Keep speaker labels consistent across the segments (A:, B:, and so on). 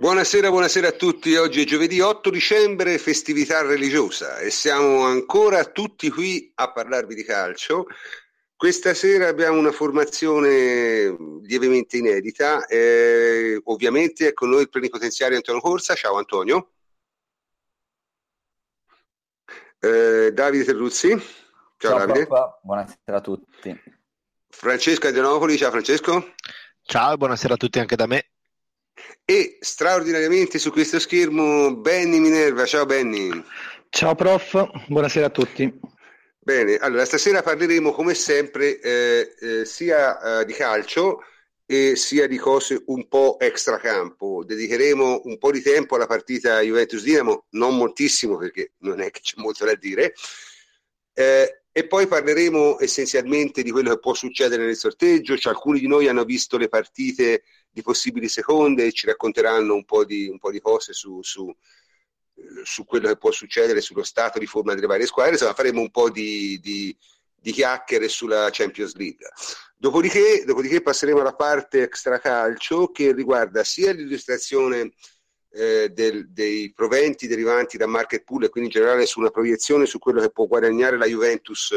A: Buonasera, buonasera a tutti. Oggi è giovedì 8 dicembre, festività religiosa e siamo ancora tutti qui a parlarvi di calcio. Questa sera abbiamo una formazione lievemente inedita. Eh, ovviamente è con noi il plenipotenziario Antonio Corsa. Ciao Antonio. Eh, Davide Terruzzi. Ciao,
B: ciao
A: Davide.
B: Papà. Buonasera a tutti.
A: Francesco Adrianopoli. Ciao Francesco.
C: Ciao, buonasera a tutti anche da me.
A: E straordinariamente su questo schermo Benny Minerva. Ciao Benny.
D: Ciao prof, buonasera a tutti.
A: Bene, allora stasera parleremo come sempre eh, eh, sia eh, di calcio e sia di cose un po' extracampo. Dedicheremo un po' di tempo alla partita Juventus-Dinamo, non moltissimo perché non è che c'è molto da dire. Eh, e poi parleremo essenzialmente di quello che può succedere nel sorteggio. Cioè, alcuni di noi hanno visto le partite di possibili seconde e ci racconteranno un po' di, un po di cose su, su, su, quello che può succedere, sullo stato di forma delle varie squadre. Insomma, faremo un po' di, di, di chiacchiere sulla Champions League. Dopodiché, dopodiché passeremo alla parte extracalcio che riguarda sia l'illustrazione eh, del, dei proventi derivanti da market pool e quindi in generale su una proiezione su quello che può guadagnare la Juventus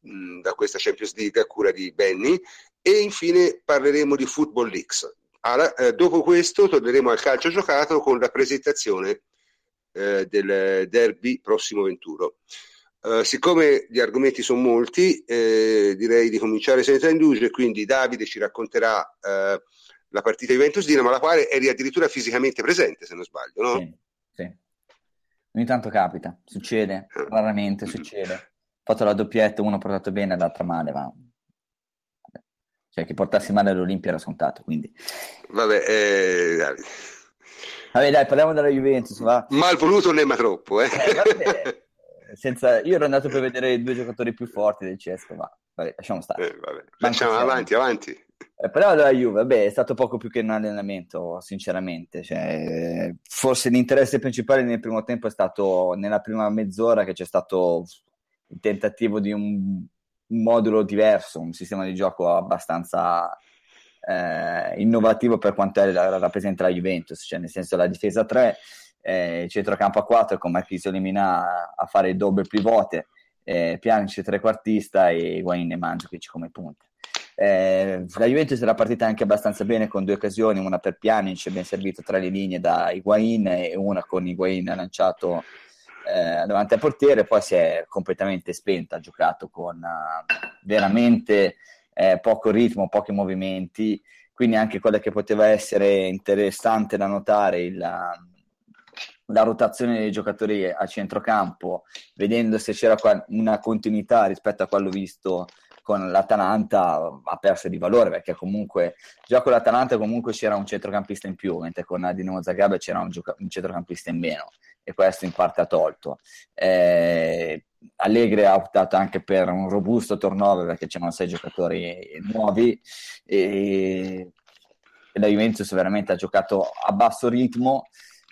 A: mh, da questa Champions League a cura di Benny e infine parleremo di Football Leaks. Allora, eh, dopo questo torneremo al calcio giocato con la presentazione eh, del derby prossimo venturo. Uh, siccome gli argomenti sono molti, eh, direi di cominciare senza indugio quindi Davide ci racconterà uh, la partita Juventus-Dinamo, alla quale eri addirittura fisicamente presente, se non sbaglio, no?
B: Sì, sì. Ogni tanto capita, succede, ah. raramente succede. Ho fatto la doppietta, uno ha portato bene, l'altra male, ma cioè che portassi male all'Olimpia era scontato, quindi...
A: Vabbè, eh, Davide.
B: Vabbè, dai, parliamo della Juventus, va?
A: Mal voluto non è ma troppo, eh. eh
B: vabbè, senza... Io ero andato per vedere i due giocatori più forti del Cesco, ma vabbè, lasciamo stare.
A: Eh, vabbè. Facciamo avanti, avanti.
B: Eh, parliamo della Juve, vabbè, è stato poco più che un allenamento, sinceramente. Cioè, forse l'interesse principale nel primo tempo è stato nella prima mezz'ora che c'è stato il tentativo di un un modulo diverso, un sistema di gioco abbastanza eh, innovativo per quanto rappresenta la Juventus, cioè nel senso la difesa 3, eh, centrocampo a 4 con Marchisio Limina a fare il double pivote, eh, Pjanic trequartista e Guain e Mandzukic come punta. Eh, la Juventus era partita anche abbastanza bene con due occasioni, una per Pjanic ben servito tra le linee da Higuain e una con Higuain lanciato eh, davanti al portiere, poi si è completamente spenta, ha giocato con uh, veramente eh, poco ritmo, pochi movimenti, quindi anche quella che poteva essere interessante da notare, il, la rotazione dei giocatori a centrocampo, vedendo se c'era una continuità rispetto a quello visto con l'Atalanta ha perso di valore perché comunque già con l'Atalanta comunque c'era un centrocampista in più mentre con Dinamo Zagreb c'era un, gioca- un centrocampista in meno e questo in parte ha tolto. Eh, Allegri ha optato anche per un robusto turnover perché c'erano sei giocatori nuovi e, la Juventus veramente ha giocato a basso ritmo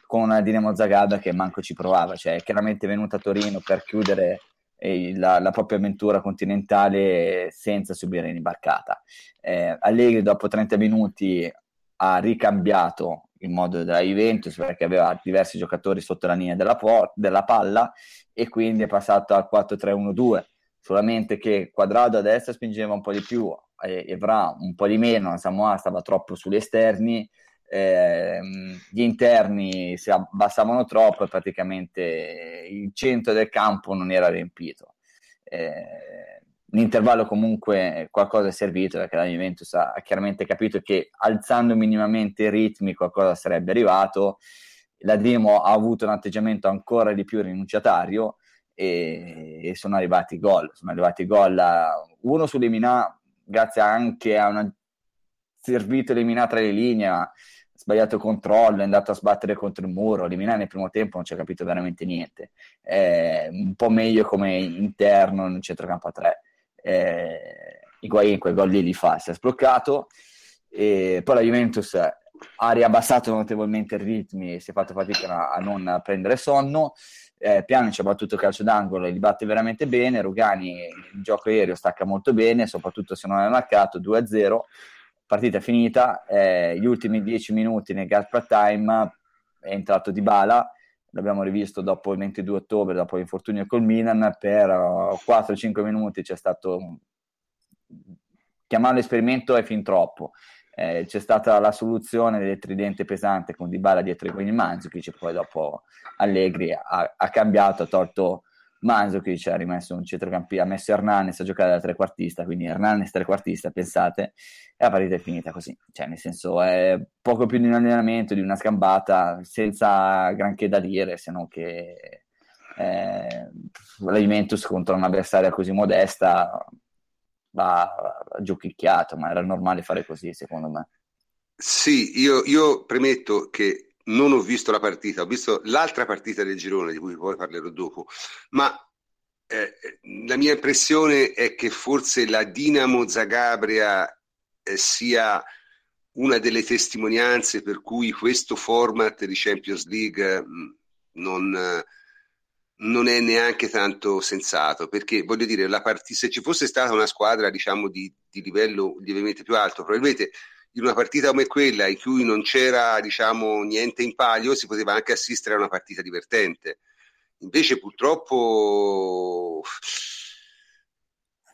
B: con una Dinamo Zagreb che manco ci provava, cioè è chiaramente venuta a Torino per chiudere la, la, propria avventura continentale senza subire l'imbarcata. Eh, Allegri dopo 30 minuti ha ricambiato in modo della Juventus perché aveva diversi giocatori sotto la linea della, po- della palla e quindi è passato al 4-3-1-2 solamente che Quadrado a destra spingeva un po' di più e Evra un po' di meno, Samoa stava troppo sugli esterni eh, gli interni si abbassavano troppo e praticamente il centro del campo non era riempito. Eh, l'intervallo comunque qualcosa è servito perché la Juventus ha chiaramente capito che alzando minimamente i ritmi qualcosa sarebbe arrivato. La Dimo ha avuto un atteggiamento ancora di più rinunciatario e, e sono arrivati gol sono arrivati gol uno su Lemina grazie anche a una servito eliminata le linee sbagliato controllo, è andato a sbattere contro il muro, Limina nel primo tempo non ci ha capito veramente niente, è un po' meglio come interno in centrocampo a 3 eh, Higuain quei gol lì li fa, si è sbloccato. E poi la Juventus ha riabbassato notevolmente i ritmi e si è fatto fatica a, non prendere sonno. Eh, Piano ci ha battuto calcio d'angolo e li batte veramente bene. Rugani il gioco aereo stacca molto bene soprattutto se non è marcato 2-0 partita finita, eh, gli ultimi dieci minuti nel Gaspar Time è entrato Di Bala, l'abbiamo rivisto dopo il 22 ottobre, dopo l'infortunio col Milan, per 4-5 minuti c'è stato, chiamarlo esperimento è fin troppo, eh, c'è stata la soluzione del tridente pesante con Di Bala dietro i quindi Mandzukic, poi dopo Allegri ha, ha cambiato, ha tolto Mandzukic ha rimesso un centrocampista, ha messo Hernanes a giocare da trequartista, quindi Hernanes trequartista, pensate, e la partita è finita così, cioè nel senso è poco più di un allenamento, di una scambata, senza granché da dire, se non che eh, la Juventus contro un'avversaria così modesta va giochicchiato, ma era normale fare così secondo me.
A: Sì, io, io premetto che non ho visto la partita, ho visto l'altra partita del girone, di cui poi parlerò dopo, ma eh, la mia impressione è che forse la Dinamo Zagabria eh, sia una delle testimonianze per cui questo format di Champions League mh, non, non, è neanche tanto sensato, perché voglio dire, part- se ci fosse stata una squadra diciamo di, di livello lievemente più alto, probabilmente in una partita come quella in cui non c'era diciamo, niente in palio si poteva anche assistere a una partita divertente. Invece purtroppo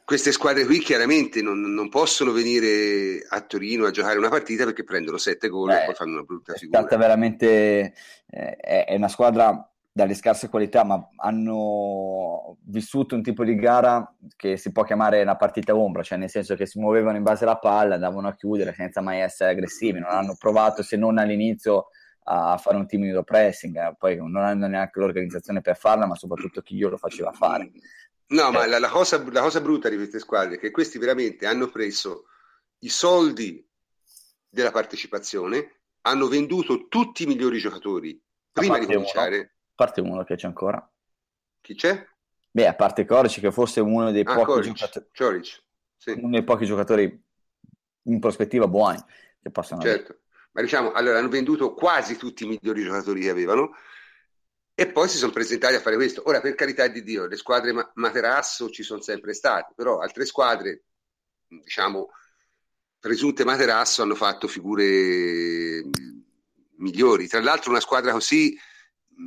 A: queste squadre qui chiaramente non, non, possono venire a Torino a giocare una partita perché prendono sette gol Beh, e poi fanno una brutta figura.
B: È veramente eh, è una squadra dalle scarse qualità, ma hanno vissuto un tipo di gara che si può chiamare una partita ombra, cioè nel senso che si muovevano in base alla palla, andavano a chiudere senza mai essere aggressivi, non hanno provato se non all'inizio a fare un timido pressing, eh, poi non hanno neanche l'organizzazione per farla, ma soprattutto chi glielo faceva fare.
A: No, eh. ma la, la, cosa, la cosa brutta di queste squadre è che questi veramente hanno preso i soldi della partecipazione, hanno venduto tutti i migliori giocatori prima di cominciare.
B: Parte uno che c'è ancora.
A: Chi c'è?
B: Beh, a parte Coric, che forse è uno dei, ah, pochi, Coric, giocatori, Coric, sì. uno dei pochi giocatori in prospettiva buoni che possono
A: certo. Avere. Ma diciamo, allora hanno venduto quasi tutti i migliori giocatori che avevano e poi si sono presentati a fare questo. Ora, per carità di Dio, le squadre ma- materasso ci sono sempre state, però altre squadre, diciamo, presunte materasso hanno fatto figure migliori. Tra l'altro una squadra così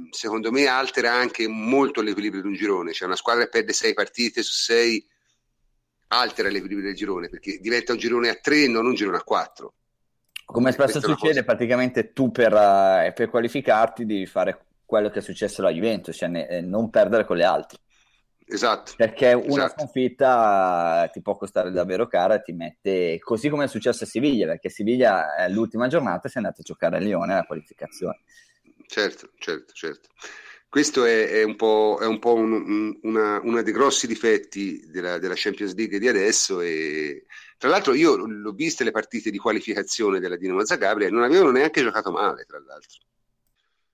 A: secondo me altera anche molto l'equilibrio di un girone. C'è una squadra che perde sei partite su sei, altera l'equilibrio del girone perché diventa un girone a tre, non un girone a quattro.
B: Come spesso succede, praticamente tu per, uh, per, qualificarti devi fare quello che è successo alla Juventus, cioè ne, eh, non perdere con le altre.
A: Esatto.
B: Perché una esatto. sconfitta ti può costare davvero cara e ti mette, così come è successo a Siviglia, perché Siviglia l'ultima giornata si è andata a giocare a Lione alla qualificazione.
A: Certo, certo, certo. Questo è, è un po', è un po un, un, una, uno dei grossi difetti della, della, Champions League di adesso. E, tra l'altro, io l'ho viste le partite di qualificazione della Dinamo Zagabria e non avevano neanche giocato male, tra l'altro.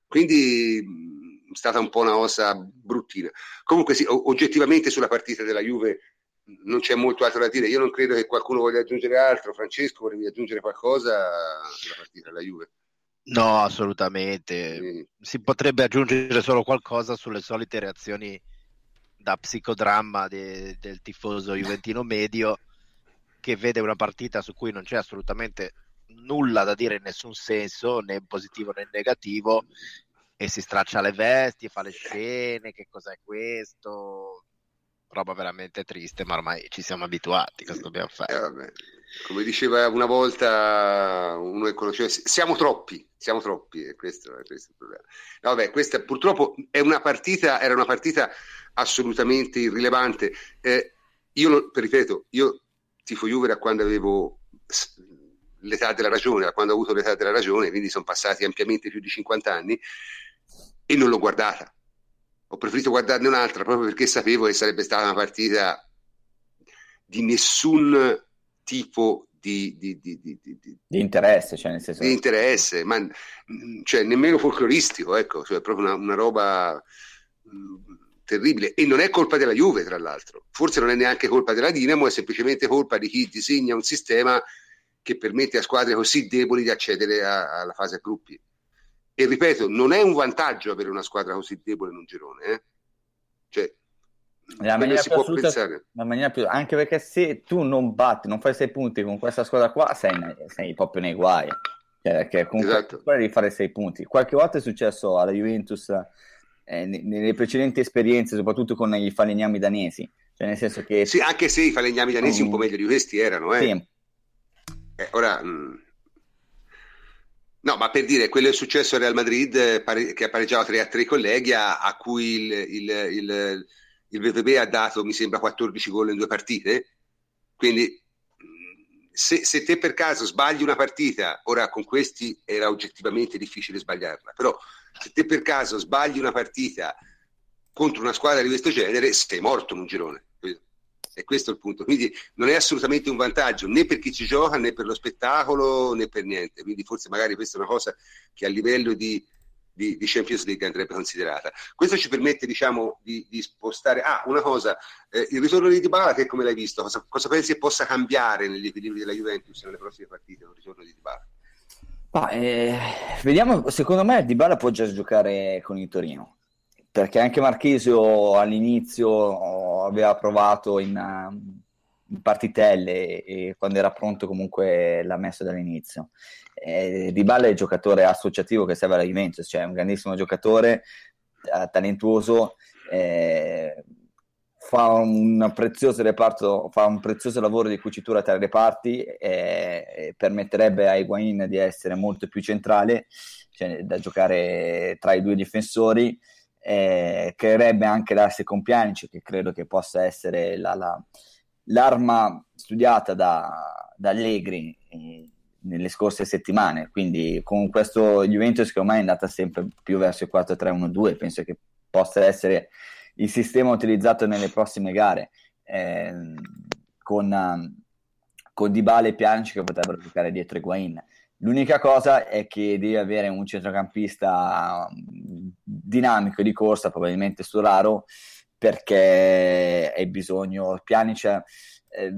A: Quindi è stata un po' una cosa bruttina. Comunque, sì, oggettivamente sulla partita della Juve non c'è molto altro da dire. Io non credo che qualcuno voglia aggiungere altro. Francesco, volevi aggiungere qualcosa sulla partita della Juve?
C: No, assolutamente. Mm. Si potrebbe aggiungere solo qualcosa sulle solite reazioni da psicodramma de, del tifoso juventino medio che vede una partita su cui non c'è assolutamente nulla da dire in nessun senso, né in positivo né in negativo, e si straccia le vesti, fa le scene, che cos'è questo? roba veramente triste, ma ormai ci siamo abituati, cosa dobbiamo fare?
A: Eh, Come diceva una volta uno che conosceva, siamo troppi, siamo troppi, e questo, questo è il problema. No, vabbè, questa purtroppo è una partita, era una partita assolutamente irrilevante. Eh, io, ripeto, io tifo Juve da quando avevo l'età della ragione, da quando ho avuto l'età della ragione, quindi sono passati ampiamente più di 50 anni, e non l'ho guardata ho preferito guardarne un'altra proprio perché sapevo che sarebbe stata una partita di nessun tipo di, di, di,
B: di interesse, cioè nel senso...
A: di interesse, ma cioè, nemmeno folcloristico, ecco, cioè proprio una, una roba mh, mm, terribile. E non è colpa della Juve, tra l'altro, forse non è neanche colpa della Dinamo, è semplicemente colpa di chi disegna un sistema che permette a squadre così deboli di accedere a, alla fase a gruppi. E ripeto, non è un vantaggio avere una squadra così debole in un girone. Eh? Cioè,
B: la maniera, più assoluta, la maniera più anche perché se tu non batti, non fai sei punti con questa squadra qua, sei, sei proprio nei guai. Cioè, perché comunque esatto. devi fare sei punti. Qualche volta è successo alla Juventus eh, nelle precedenti esperienze, soprattutto con i falegnami danesi. Cioè, nel senso che...
A: Sì, anche se i falegnami danesi um, un po' meglio di questi erano, eh. Sì. eh ora, mh, mm, No, ma per dire, quello è successo al Real Madrid eh, pare- che ha pareggiato 3 a 3 con Leghia, a cui il, il, il, il VVB ha dato, mi sembra, 14 gol in due partite. Quindi, se, se, te per caso sbagli una partita, ora con questi era oggettivamente difficile sbagliarla, però se te per caso sbagli una partita contro una squadra di questo genere, sei morto in un girone. E questo è il punto. Quindi non è assolutamente un vantaggio né per chi ci gioca, né per lo spettacolo, né per niente. Quindi forse magari questa è una cosa che a livello di, di, di Champions League andrebbe considerata. Questo ci permette, diciamo, di, di spostare. Ah, una cosa, eh, il ritorno di Dybala, che come l'hai visto, cosa, cosa pensi possa cambiare negli equilibri della Juventus nelle prossime partite? Il ritorno di Dybala?
B: Ah, eh, vediamo, secondo me Dybala può già giocare con il Torino perché anche Marchisio all'inizio aveva provato in, in partitelle e quando era pronto comunque l'ha messo dall'inizio. Eh, Di Balla è il giocatore associativo che serve alla Juventus, cioè un grandissimo giocatore, eh, talentuoso, eh, fa un prezioso reparto, fa un prezioso lavoro di cucitura tra le parti e permetterebbe a Higuain di essere molto più centrale, cioè da giocare tra i due difensori eh, creerebbe anche l'asse con Pjanic che credo che possa essere la, la, l'arma studiata da, da Allegri eh, nelle scorse settimane quindi con questo Juventus che ormai è andata sempre più verso il 4-3-1-2 penso che possa essere il sistema utilizzato nelle prossime gare eh, con, con Dybala e Pjanic che potrebbero giocare dietro Higuain L'unica cosa è che devi avere un centrocampista mm, dinamico di corsa, probabilmente su raro, perché hai bisogno. Pjanic eh,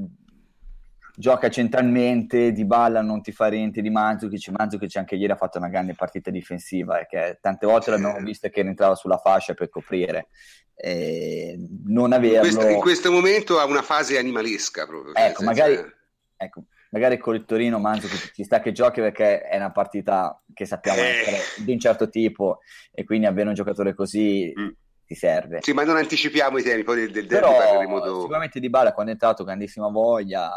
B: gioca centralmente, di balla non ti fa niente di Mandzukic, Mandzukic anche ieri ha fatto una grande partita difensiva, perché tante volte l'abbiamo visto che rientrava sulla fascia per coprire. Eh, non averlo...
A: In questo, in questo, momento ha una fase animalesca proprio.
B: Ecco, magari... Ecco, magari con il Torino Manzo ci sta che giochi perché è una partita che sappiamo eh. essere di un certo tipo e quindi avere un giocatore così mm. ti serve.
A: Sì, ma non anticipiamo i temi, poi del, del
B: Però. Sicuramente Di Bala quando è entrato grandissima voglia,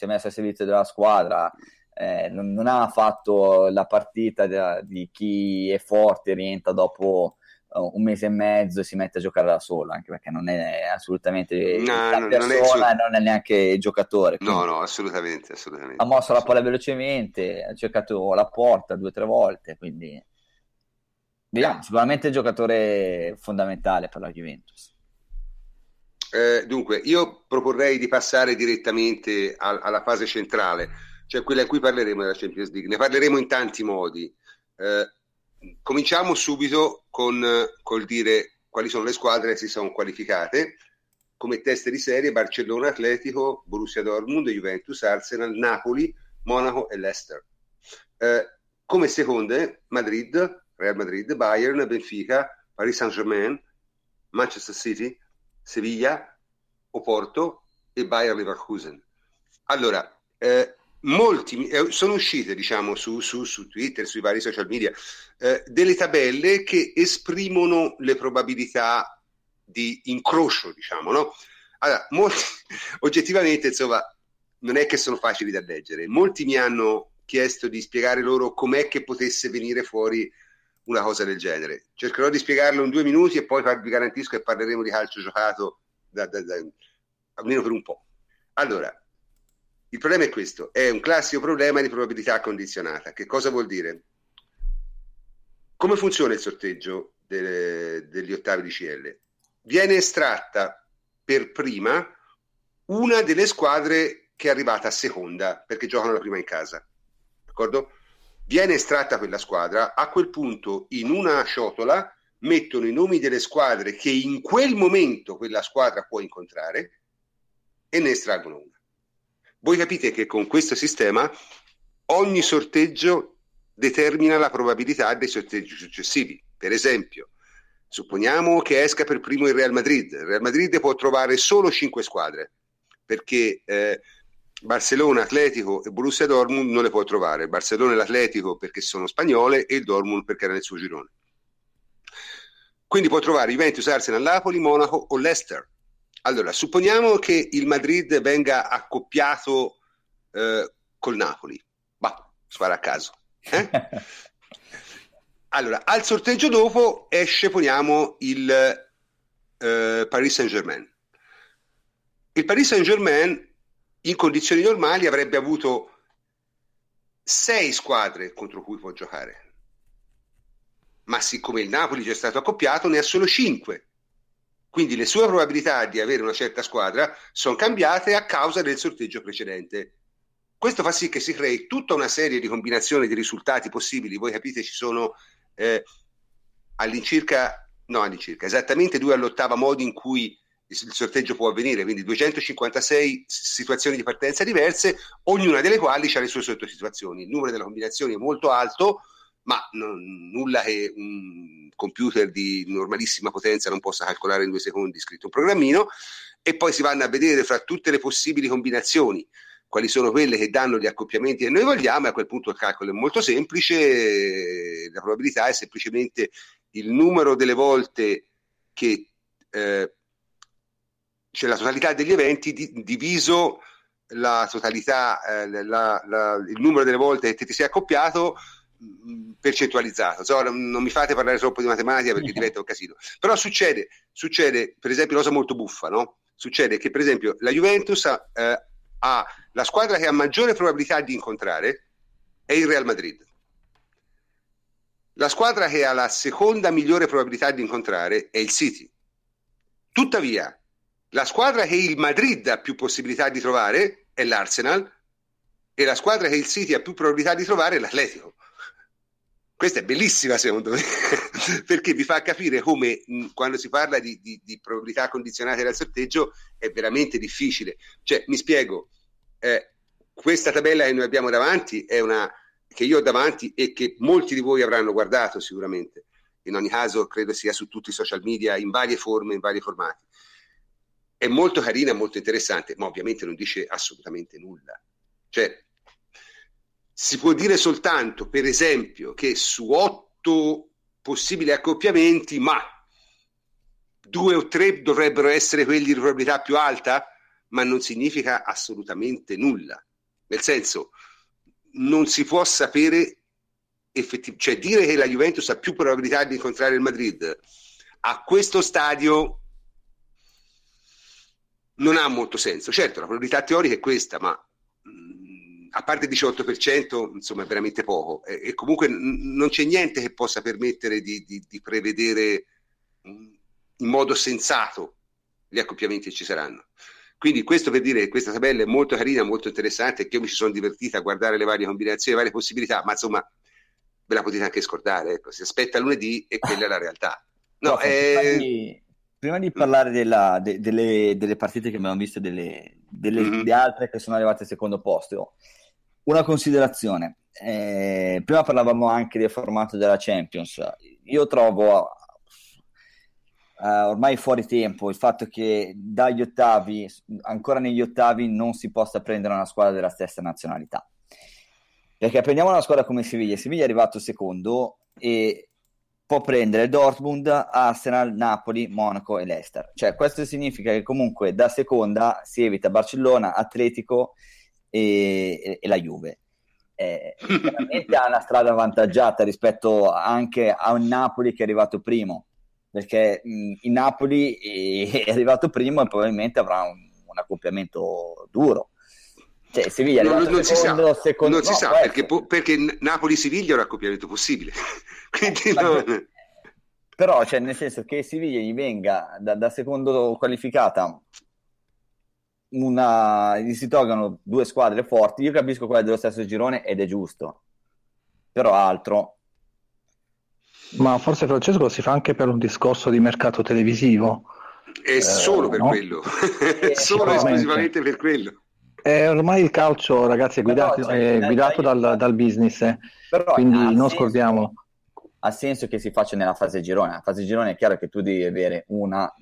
B: si è messo a servizio della squadra, eh, non, non, ha fatto la partita di, di chi è forte rientra dopo uh, un mese e mezzo e si mette a giocare da solo, anche perché non è assolutamente no, la non, persona, non è, non è neanche giocatore.
A: No, no, assolutamente, assolutamente.
B: Ha mosso la palla velocemente, ha cercato la porta due o tre volte, quindi vediamo, sicuramente è un giocatore fondamentale per la Juventus.
A: Eh, dunque, io proporrei di passare direttamente al, alla fase centrale, cioè quella in cui parleremo della Champions League. Ne parleremo in tanti modi. Eh, cominciamo subito con col dire quali sono le squadre che si sono qualificate come teste di serie Barcellona Atletico, Borussia Dortmund, Juventus, Arsenal, Napoli, Monaco e Leicester. Eh, come seconde Madrid, Real Madrid, Bayern, Benfica, Paris Saint-Germain, Manchester City, Sevilla, Oporto e Bayer Leverkusen. Allora, eh, molti, eh, sono uscite diciamo su, su, su, Twitter, sui vari social media, eh, delle tabelle che esprimono le probabilità di incrocio, diciamo, no? Allora, molti, oggettivamente, insomma, non è che sono facili da leggere. Molti mi hanno chiesto di spiegare loro com'è che potesse venire fuori una cosa del genere. Cercherò di spiegarlo in due minuti e poi vi garantisco che parleremo di calcio giocato da, da, da, almeno per un po'. Allora, il problema è questo, è un classico problema di probabilità condizionata. Che cosa vuol dire? Come funziona il sorteggio delle, degli ottavi di CL? Viene estratta per prima una delle squadre che è arrivata a seconda perché giocano la prima in casa. D'accordo? Viene estratta quella squadra, a quel punto in una ciotola mettono i nomi delle squadre che in quel momento quella squadra può incontrare e ne estraggono una. Voi capite che con questo sistema ogni sorteggio determina la probabilità dei sorteggi successivi. Per esempio, Supponiamo che esca per primo il Real Madrid. Il Real Madrid può trovare solo cinque squadre, perché eh, Barcellona, Atletico e Borussia Dortmund non le può trovare. Barcellona e l'Atletico perché sono spagnole e il Dortmund perché era nel suo girone. Quindi può trovare Juventus, Arsenal, Napoli, Monaco o Leicester. Allora, supponiamo che il Madrid venga accoppiato eh, col Napoli. Bah, spara a caso. Eh? Allora, al sorteggio dopo esce, poniamo, il eh, Paris Saint-Germain. Il Paris Saint-Germain in condizioni normali avrebbe avuto sei squadre contro cui può giocare. Ma siccome il Napoli già è stato accoppiato, ne ha solo cinque. Quindi le sue probabilità di avere una certa squadra sono cambiate a causa del sorteggio precedente. Questo fa sì che si crei tutta una serie di combinazioni di risultati possibili. Voi capite, ci sono eh, all'incirca, no all'incirca, esattamente due all'ottava modi in cui il sorteggio può avvenire, quindi 256 situazioni di partenza diverse, ognuna delle quali ha le sue sottosituazioni. Il numero delle combinazioni è molto alto, ma non, nulla che un computer di normalissima potenza non possa calcolare in due secondi scritto un programmino, e poi si vanno a vedere fra tutte le possibili combinazioni quali sono quelle che danno gli accoppiamenti che noi vogliamo, e a quel punto il calcolo è molto semplice, la probabilità è semplicemente il numero delle volte che eh, c'è la totalità degli eventi di, diviso la totalità, eh, la, la, il numero delle volte che ti sei accoppiato mm, percentualizzato. So, non mi fate parlare troppo di matematica perché diventa un casino. Però succede, succede per esempio, una cosa molto buffa, no? Succede che per esempio la Juventus ha, eh, ha la squadra che ha maggiore probabilità di incontrare è il Real Madrid. La squadra che ha la seconda migliore probabilità di incontrare è il City. Tuttavia, la squadra che il Madrid ha più possibilità di trovare è l'Arsenal e la squadra che il City ha più probabilità di trovare è l'Atletico. Questa è bellissima secondo me, perché vi fa capire come mh, quando si parla di, di, di, probabilità condizionate dal sorteggio è veramente difficile. Cioè, mi spiego, eh, questa tabella che noi abbiamo davanti è una che io ho davanti e che molti di voi avranno guardato sicuramente. In ogni caso, credo sia su tutti i social media, in varie forme, in vari formati. È molto carina, molto interessante, ma ovviamente non dice assolutamente nulla. Cioè, si può dire soltanto, per esempio, che su otto possibili accoppiamenti, ma due o tre dovrebbero essere quelli di probabilità più alta, ma non significa assolutamente nulla. Nel senso, non si può sapere effettivamente, cioè dire che la Juventus ha più probabilità di incontrare il Madrid a questo stadio non ha molto senso. Certo, la probabilità teorica è questa, ma a parte il 18%, insomma, è veramente poco. E, e comunque n- non c'è niente che possa permettere di, di, di prevedere in modo sensato gli accoppiamenti che ci saranno. Quindi questo per dire che questa tabella è molto carina, molto interessante, che io mi ci sono divertita a guardare le varie combinazioni, le varie possibilità, ma insomma ve la potete anche scordare, ecco, si aspetta lunedì e quella è la realtà. No, no
B: eh... prima, di, prima, di, parlare della, de, delle, delle, partite che abbiamo visto, delle, delle, mm-hmm. altre che sono arrivate al secondo posto, una considerazione. Eh, prima parlavamo anche del formato della Champions. Io trovo uh, ormai fuori tempo il fatto che dagli ottavi, ancora negli ottavi, non si possa prendere una squadra della stessa nazionalità. Perché prendiamo una squadra come Siviglia, Siviglia è arrivato secondo e può prendere Dortmund, Arsenal, Napoli, Monaco e Leicester. Cioè, questo significa che comunque da seconda si evita Barcellona, Atletico e, e, e la Juve. Eh, chiaramente ha una strada avvantaggiata rispetto anche a un Napoli che è arrivato primo perché mh, il Napoli è arrivato primo e probabilmente avrà un, un accoppiamento duro. Cioè, Siviglia
A: non, non secondo, si sa, secondo... non no, si sa perché, po- perché Napoli-Siviglia è un accoppiamento possibile. Quindi non...
B: Però, cioè, nel senso che Siviglia gli venga da, da secondo qualificata una, gli si tolgono due squadre forti. Io capisco quella dello stesso girone ed è giusto, però altro
D: ma forse Francesco si fa anche per un discorso di mercato televisivo.
A: È eh, solo per no? quello, è solo esclusivamente per quello.
D: Eh, ormai il calcio, ragazzi, è guidato, no, cioè, è guidato dal, dal, business, eh. Però, quindi non scordiamo.
B: ha senso che si faccia nella fase girone. La fase girone è chiaro che tu devi avere una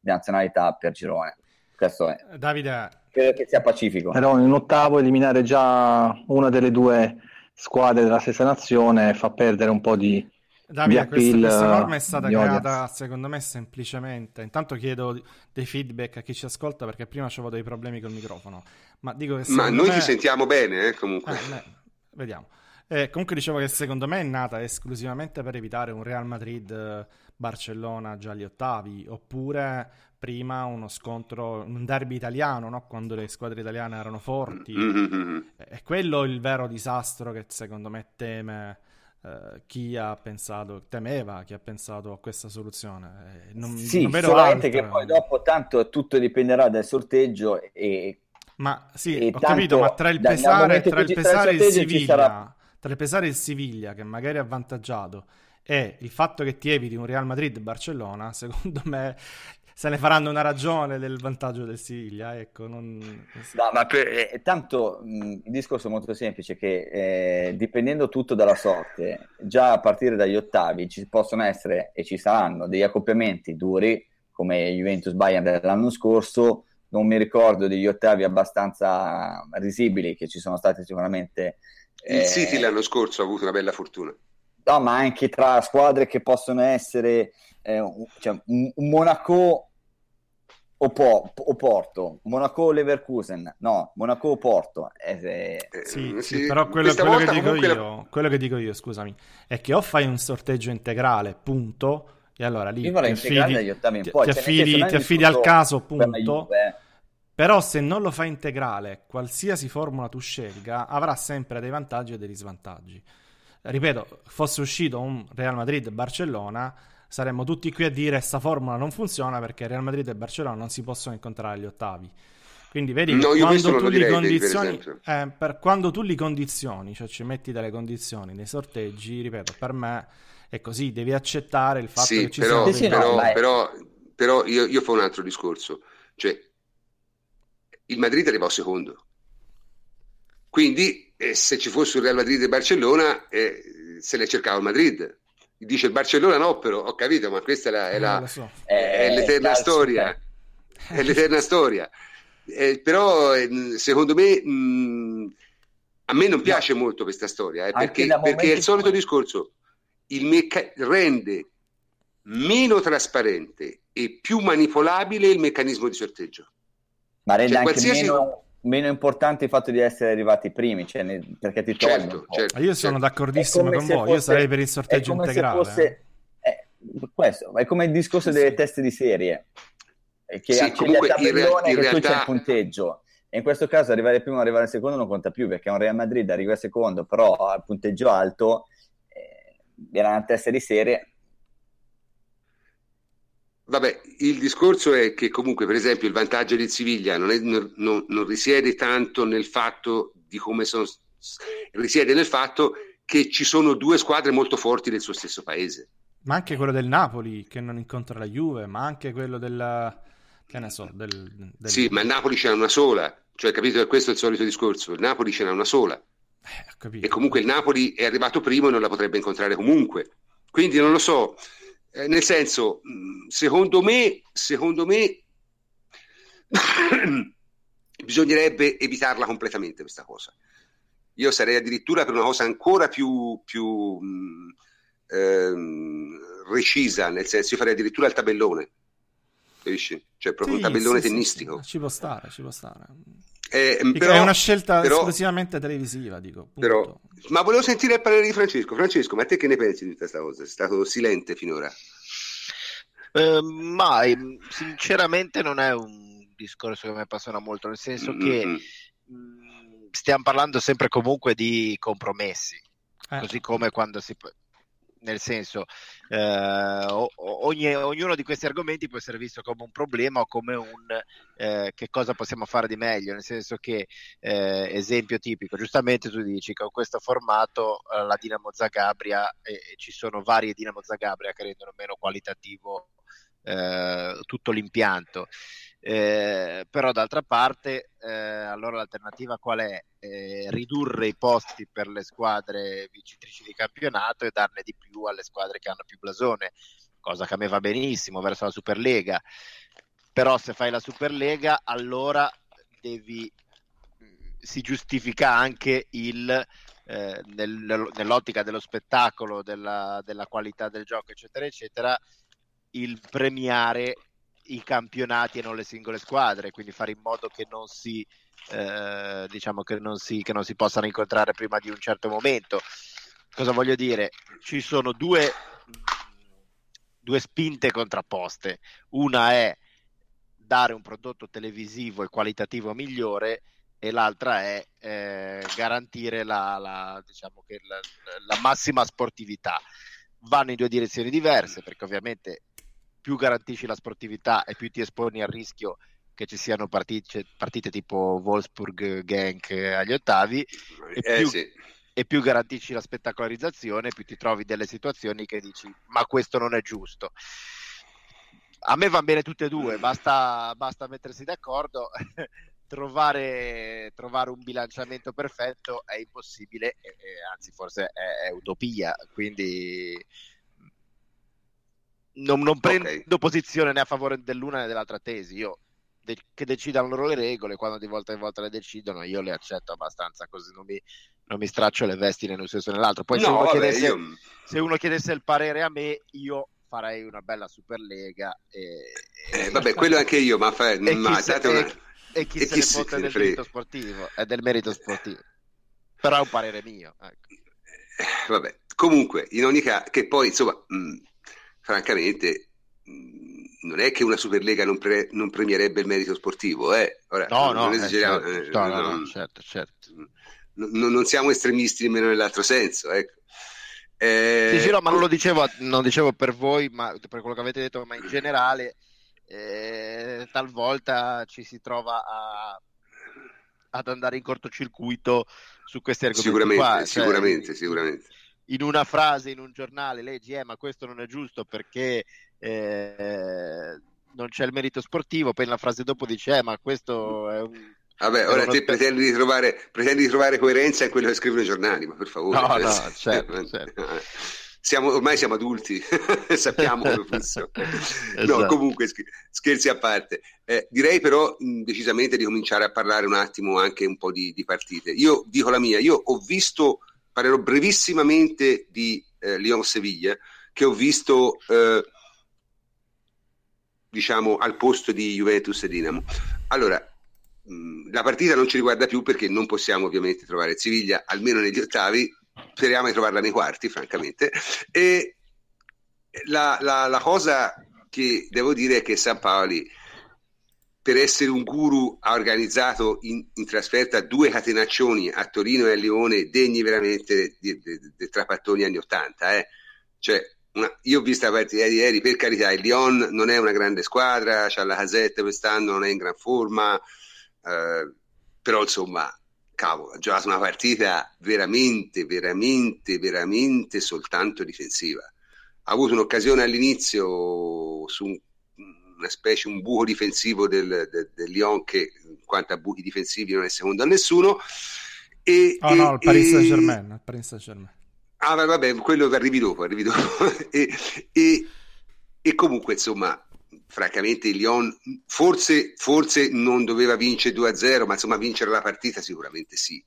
B: nazionalità per girone. Questo è.
E: Davide,
B: credo che sia pacifico.
D: Però in ottavo eliminare già una delle due squadre della stessa nazione fa perdere un po' di,
E: Davide, questa, questa, norma è stata creata secondo me semplicemente. Intanto chiedo dei feedback a chi ci ascolta perché prima avevo dei problemi col microfono. Ma, dico che
A: Ma noi
E: me...
A: ci sentiamo bene, eh, comunque.
E: Eh, vediamo. Eh, comunque dicevo che secondo me è nata esclusivamente per evitare un Real Madrid-Barcellona già agli ottavi, oppure prima uno scontro, un derby italiano, no? quando le squadre italiane erano forti. Mm-hmm. È quello il vero disastro che secondo me teme eh, chi ha pensato, temeva, chi ha pensato a questa soluzione.
B: Eh, non, sì, non vedo solamente altro. che poi dopo tanto tutto dipenderà dal sorteggio e...
E: Ma sì, e ho capito, ma tra il pesare, tra il pesare il Siviglia... Sarà tra il pesare il Siviglia, che magari è avvantaggiato, e il fatto che ti eviti un Real Madrid-Barcellona, secondo me se ne faranno una ragione del vantaggio del Siviglia. Ecco, non...
B: no, ma per, eh, tanto mh, il discorso è molto semplice: che eh, dipendendo tutto dalla sorte, già a partire dagli ottavi ci possono essere e ci saranno degli accoppiamenti duri come Juventus Bayern dell'anno scorso. Non mi ricordo degli ottavi abbastanza risibili che ci sono stati sicuramente
A: il eh, City l'anno scorso ha avuto una bella fortuna.
B: No, ma anche tra squadre che possono essere eh, cioè, un, Monaco o, po- o, Porto, Monaco o Leverkusen, no, Monaco o Porto.
E: Eh, eh, sì, sì, però quello, quello, che dico io, la... quello che dico io, scusami, è che o fai un sorteggio integrale, punto, e allora lì ti affidi, ti, ti, affidi, ti affidi al caso, punto. Però se non lo fai integrale, qualsiasi formula tu scelga, avrà sempre dei vantaggi e dei svantaggi. Ripeto, fosse uscito un Real Madrid-Barcellona, saremmo tutti qui a dire questa formula non funziona perché Real Madrid e Barcellona non si possono incontrare agli ottavi. Quindi vedi no, quando, tu li condizioni, eh, per quando tu li condizioni, cioè ci metti delle condizioni nei sorteggi, ripeto, per me è così, devi accettare il fatto
A: sì,
E: che ci
A: però,
E: sono...
A: Sì, però, no, però, però io, io fa un altro discorso, cioè il Madrid arrivò secondo. Quindi eh, se ci fosse un Real Madrid e Barcellona, eh, se le cercava il Madrid. Dice il Barcellona no, però ho capito, ma questa è, la, è, la, eh, so. è, è l'eterna storia. È l'eterna storia. Eh, però secondo me mh, mm, a me non piace no. molto questa storia, eh, perché, perché, è il solito discorso. Il mecca- rende meno trasparente e più manipolabile il meccanismo di sorteggio
B: ma rende cioè, anche qualsiasi... meno, meno, importante il fatto di essere arrivati primi, cioè ne, perché ti toglie certo,
E: certo, Io sono certo. d'accordissimo con voi, fosse, io sarei per il sorteggio integrale. Fosse,
B: eh, questo, è come il discorso sì, delle teste di serie, che
A: sì, comunque
B: il tabellone che realtà... c'è il punteggio. E in questo caso arrivare primo o arrivare secondo non conta più, perché un Real Madrid arriva secondo, però al punteggio alto, eh, era una testa di serie,
A: Vabbè, il discorso è che comunque, per esempio, il vantaggio del Siviglia non, è, non, non, risiede tanto nel fatto di come sono, risiede nel fatto che ci sono due squadre molto forti del suo stesso paese.
E: Ma anche quello del Napoli che non incontra la Juve, ma anche quello del che ne so, del, del...
A: Sì, ma il Napoli ce n'è una sola, cioè capito che questo è il solito discorso, il Napoli ce n'è una sola. Eh, e comunque il Napoli è arrivato primo e non la potrebbe incontrare comunque. Quindi non lo so, eh, nel senso, secondo me, secondo me bisognerebbe evitarla completamente questa cosa. Io sarei addirittura per una cosa ancora più, più mh, ehm, recisa, nel senso, io farei addirittura il tabellone, capisci? Cioè proprio sì, un tabellone sì, tennistico.
E: Sì, ci può stare, ci può stare. Eh, però, è una scelta però, esclusivamente televisiva, dico.
A: Però, ma volevo sentire il parere di Francesco. Francesco, ma te che ne pensi di questa cosa? Sei stato silente finora.
C: Eh, ma sinceramente non è un discorso che mi appassiona molto, nel senso mm-hmm. che mh, mm, stiamo parlando sempre comunque di compromessi, eh. così come quando si nel senso eh, ogni, ognuno di questi argomenti può essere visto come un problema o come un eh, che cosa possiamo fare di meglio, nel senso che eh, esempio tipico, giustamente tu dici che con questo formato eh, la Dinamo Zagabria ci sono varie Dinamo Zagabria che rendono meno qualitativo eh, tutto l'impianto. Eh, però d'altra parte, eh, allora l'alternativa qual è? Eh, ridurre i posti per le squadre vincitrici di campionato e darne di più alle squadre che hanno più blasone, cosa che a me va benissimo verso la Superlega. Però se fai la Superlega, allora devi si giustifica anche il eh, nel, nell'ottica dello spettacolo, della, della qualità del gioco, eccetera, eccetera, il premiare i campionati e non le singole squadre, quindi fare in modo che non si, eh, diciamo che non si, che non si possano incontrare prima di un certo momento. Cosa voglio dire? Ci sono due, due spinte contrapposte. Una è dare un prodotto televisivo e qualitativo migliore e l'altra è eh, garantire la, la, diciamo la, la massima sportività. Vanno in due direzioni diverse perché ovviamente più garantisci la sportività e più ti esponi al rischio che ci siano partite, partite tipo Wolfsburg Genk agli ottavi e eh, più, sì. e più garantisci la spettacolarizzazione più ti trovi delle situazioni che dici ma questo non è giusto a me va bene tutte e due basta, basta mettersi d'accordo. Trovare, trovare, un bilanciamento perfetto è impossibile e, e anzi forse è, è utopia quindi non, non prendo okay. posizione né a favore dell'una né dell'altra tesi. Io de- che decidano loro le regole, quando di volta in volta le decidono, io le accetto abbastanza così non mi, non mi straccio le vesti né in un senso né nell'altro. Poi no, se, uno vabbè, chiedesse, io... se, uno chiedesse, il parere a me, io farei una bella Superlega. E,
A: eh, vabbè, quello anche io, ma, fa... ma
C: se, una... e, e, chi e se chi ne fotte del merito sportivo, è del merito sportivo. Però è un parere mio. Ecco.
A: Eh, vabbè, comunque, in ogni caso, che poi insomma... Mh francamente non è che una Superlega non, pre- non premierebbe il merito sportivo, eh? Ora,
C: no, no, eh, certo, eh, no, no, no, certo, certo.
A: Non, non, siamo estremisti nemmeno nell'altro senso, ecco.
C: Eh, sì, sì, no, ma non lo dicevo, non dicevo per voi, ma per quello che avete detto, ma in generale eh, talvolta ci si trova a, ad andare in cortocircuito su questi argomenti.
A: Sicuramente,
C: qua, cioè,
A: sicuramente, sicuramente
C: in una frase in un giornale leggi eh ma questo non è giusto perché eh, non c'è il merito sportivo poi la frase dopo dice eh ma questo è un
A: Vabbè, ora te pretendi di, trovare, pretendi di trovare coerenza in quello che scrivono i giornali, ma per favore.
C: No, no, certo, certo.
A: Siamo, ormai siamo adulti, sappiamo come funziona. esatto. No, comunque, scherzi a parte. Eh, direi però mh, decisamente di cominciare a parlare un attimo anche un po' di, di partite. Io dico la mia, io ho visto parlerò brevissimamente di eh, Lyon-Seviglia, che ho visto eh, diciamo al posto di Juventus e Dinamo. Allora, mh, la partita non ci riguarda più perché non possiamo ovviamente trovare Siviglia, almeno negli ottavi, speriamo di trovarla nei quarti, francamente. E la, la, la cosa che devo dire è che San Paoli per essere un guru ha organizzato in, in, trasferta due catenaccioni a Torino e a Lione degni veramente di, di, di trapattoni anni 80. Eh. Cioè, una, io ho visto la partita di ieri, per carità, il Lyon non è una grande squadra, c'ha la casetta quest'anno, non è in gran forma, eh, però insomma, cavolo, ha giocato una partita veramente, veramente, veramente soltanto difensiva. Ha avuto un'occasione all'inizio su un una specie, un buco difensivo del, del, del Lyon che quanto a buchi difensivi non è secondo a nessuno.
E: E, oh e, no, il Paris Saint Germain.
A: Ah, vabbè, quello arrivi dopo, arrivi dopo. e, e, e, comunque, insomma, francamente il Lyon forse, forse non doveva vincere 2-0, ma insomma vincere la partita sicuramente sì.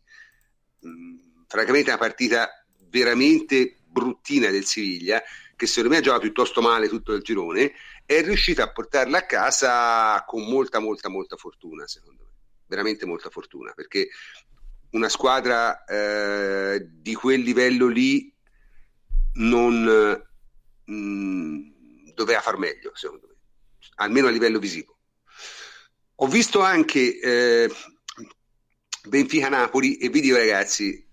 A: Mm, francamente è una partita veramente bruttina del Siviglia, che secondo me gioca piuttosto male tutto il girone è riuscita a portarla a casa con molta, molta, molta fortuna, secondo me. Veramente molta fortuna, perché una squadra eh, di quel livello lì non mh, mm, doveva far meglio, secondo me, almeno a livello visivo. Ho visto anche eh, Benfica-Napoli e vi dico ragazzi,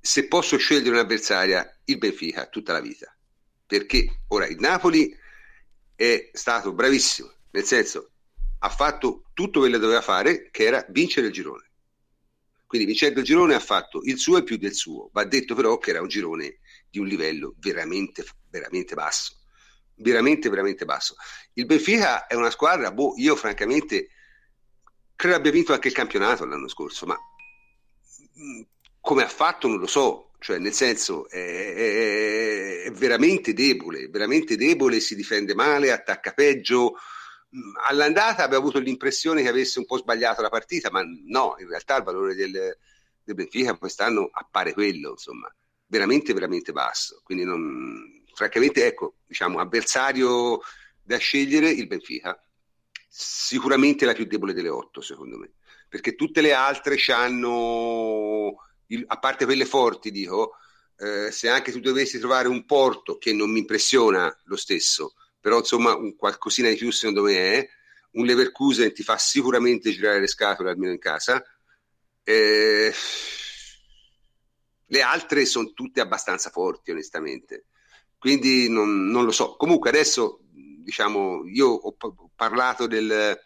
A: se posso scegliere un'avversaria, il Benfica tutta la vita, perché ora il Napoli è stato bravissimo, nel senso ha fatto tutto quello che doveva fare, che era vincere il girone. Quindi vincendo il girone ha fatto il suo e più del suo. Va detto però che era un girone di un livello veramente, veramente basso. veramente, veramente basso. Il Benfica è una squadra, boh, io francamente credo abbia vinto anche il campionato l'anno scorso, ma mm, come ha fatto non lo so, cioè nel senso è, è, è veramente debole, veramente debole, si difende male, attacca peggio. Mm, all'andata avevo avuto l'impressione che avesse un po' sbagliato la partita, ma no, in realtà il valore del, del Benfica quest'anno appare quello, insomma, veramente, veramente basso. Quindi non, francamente, ecco, diciamo, avversario da scegliere il Benfica. Sicuramente la più debole delle otto, secondo me, perché tutte le altre hanno, il, a parte quelle forti, dico, eh, se anche tu dovessi trovare un porto che non mi impressiona lo stesso, però insomma un qualcosina di più secondo me è, un Leverkusen ti fa sicuramente girare le scatole almeno in casa. Eh, le altre sono tutte abbastanza forti, onestamente. Quindi non, non lo so. Comunque adesso, diciamo, io ho parlato del,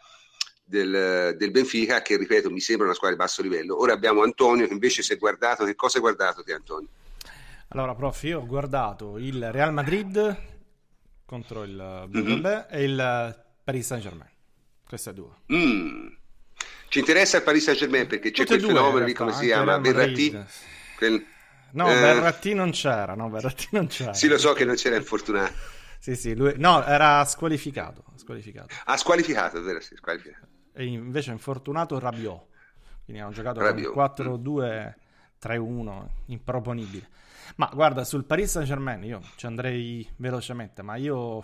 A: del, del, Benfica, che ripeto mi sembra una squadra di basso livello. Ora abbiamo Antonio che invece si è guardato. Che cosa hai guardato te, Antonio?
E: Allora, prof, io ho guardato il Real Madrid contro il mm-hmm. e il Paris Saint Germain. Queste due.
A: Mm. Ci interessa il Paris Saint Germain perché c'è Tutte quel fenomeno lì, come si chiama? Verratti. Quel
E: No, eh, non c'era, no, Verratti non c'era.
A: Sì, lo so che non c'era infortunato.
E: sì, sì, lui... No, era squalificato. squalificato.
A: Ah, squalificato, vero, sì, squalificato.
E: E invece infortunato Rabiot. Quindi hanno giocato Rabiot. con 4-2-3-1, improponibile. Ma guarda, sul Paris Saint-Germain io ci andrei velocemente, ma io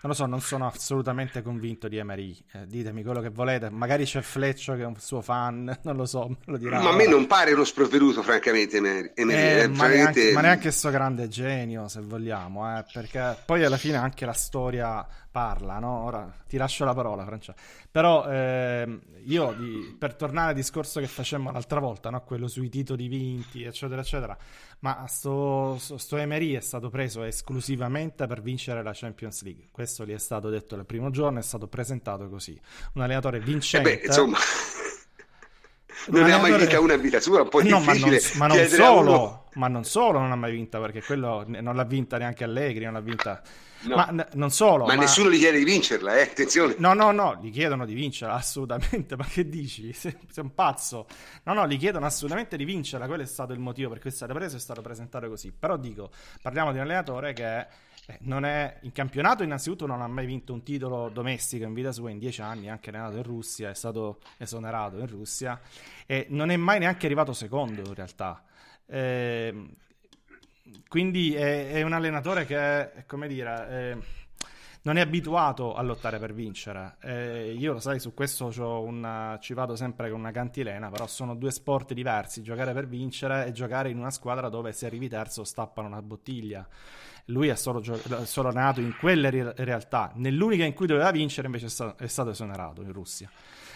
E: non lo so, non sono assolutamente convinto di Emery. Eh, ditemi quello che volete. Magari c'è Fleccio che è un suo fan, non lo so, lo dirà.
A: Ma a me non pare uno sprovveduto, francamente, Emery.
E: Eh, eh, ma, neanche, ma neanche sto grande genio, se vogliamo, eh, perché poi alla fine anche la storia parla, no? Ora ti lascio la parola, Francesco. Però eh, io, di, per tornare al discorso che facemmo l'altra volta, no? quello sui titoli vinti, eccetera, eccetera, ma sto, sto Emery è stato preso esclusivamente per vincere la Champions League. Questo gli è stato detto il primo giorno, è stato presentato così. Un allenatore vincente.
A: Eh beh, insomma non ne ha mai vinta una in vita sua, un po' no,
E: ma non, ma non solo, ma non solo non ha mai vinta, perché quello non l'ha vinta neanche Allegri, non l'ha vinta... No. Ma n- non solo...
A: Ma,
E: ma,
A: nessuno gli chiede di vincerla, eh, attenzione.
E: No, no, no, gli chiedono di vincerla, assolutamente, ma che dici? Sei, sei un pazzo. No, no, gli chiedono assolutamente di vincerla, quello è stato il motivo per cui è stato preso e è stato presentato così. Però dico, parliamo di un allenatore che eh, non è, in campionato innanzitutto non ha mai vinto un titolo domestico in vita sua in dieci anni, anche allenato in Russia, è stato esonerato in Russia e non è mai neanche arrivato secondo in realtà. Eh, quindi è, è, un allenatore che, è, come dire, è, non è abituato a lottare per vincere. Eh, io lo sai, su questo una, ci vado sempre con una cantilena, però sono due sport diversi, giocare per vincere e giocare in una squadra dove se arrivi terzo stappano una bottiglia lui è solo, solo nato in quelle re- realtà. Nell'unica in cui doveva vincere invece è stato, è stato, esonerato in Russia.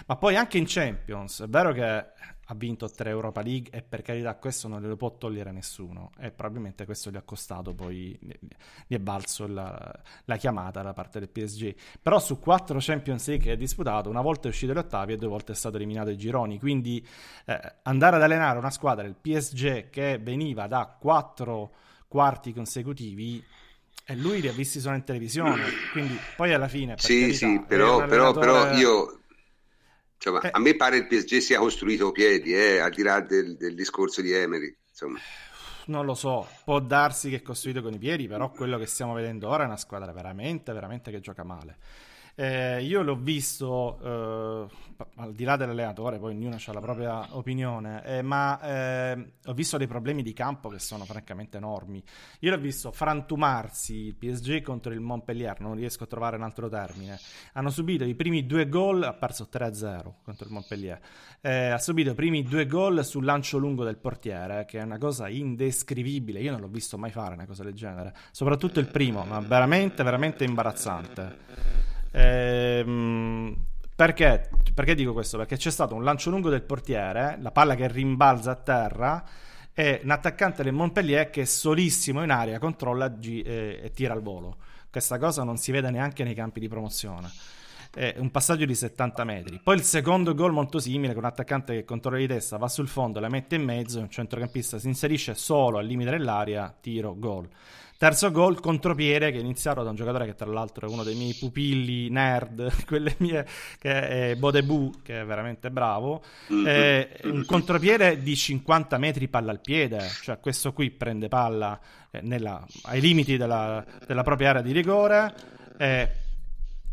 E: Ma poi anche in Champions, è vero che ha vinto tre Europa League e per carità questo non glielo può togliere nessuno e probabilmente questo gli ha costato poi, gli è valso la, la chiamata da parte del PSG. Però su quattro Champions League che ha disputato, una volta è uscito agli ottavi e due volte è stato eliminato ai gironi. Quindi eh, andare ad allenare una squadra del PSG che veniva da quattro quarti consecutivi e lui li ha visti solo in televisione quindi poi alla fine
A: sì carità, sì però, però, però io insomma, eh. a me pare il PSG sia costruito piedi eh, al di là del, del discorso di Emery insomma
E: non lo so, può darsi che è costruito con i piedi, però quello che stiamo vedendo ora è una squadra veramente, veramente che gioca male. Eh, io l'ho visto, eh, al di là dell'allenatore, poi ognuno ha la propria opinione, eh, ma eh, ho visto dei problemi di campo che sono francamente enormi. Io l'ho visto frantumarsi il PSG contro il Montpellier, non riesco a trovare un altro termine. Hanno subito i primi due gol, ha perso 3-0 contro il Montpellier. Eh, ha subito i primi due gol sul lancio lungo del portiere, che è una cosa indescrivibile. Io non l'ho visto mai fare una cosa del genere, soprattutto il primo, ma veramente, veramente imbarazzante. Ehm, perché? perché dico questo? Perché c'è stato un lancio lungo del portiere, la palla che rimbalza a terra e un attaccante del Montpellier che solissimo in aria controlla G- e, e tira al volo. Questa cosa non si vede neanche nei campi di promozione. È un passaggio di 70 metri. Poi il secondo gol molto simile, con un attaccante che controlla di testa, va sul fondo, la mette in mezzo, un centrocampista si inserisce solo al limite dell'aria, tiro, gol. Terzo gol, contropiede che è iniziato da un giocatore che tra l'altro è uno dei miei pupilli nerd, quelle mie, che è Bodebu, che è veramente bravo. Mm-hmm. È un contropiede di 50 metri palla al piede, cioè questo qui prende palla eh, nella, ai limiti della, della, propria area di rigore. Eh,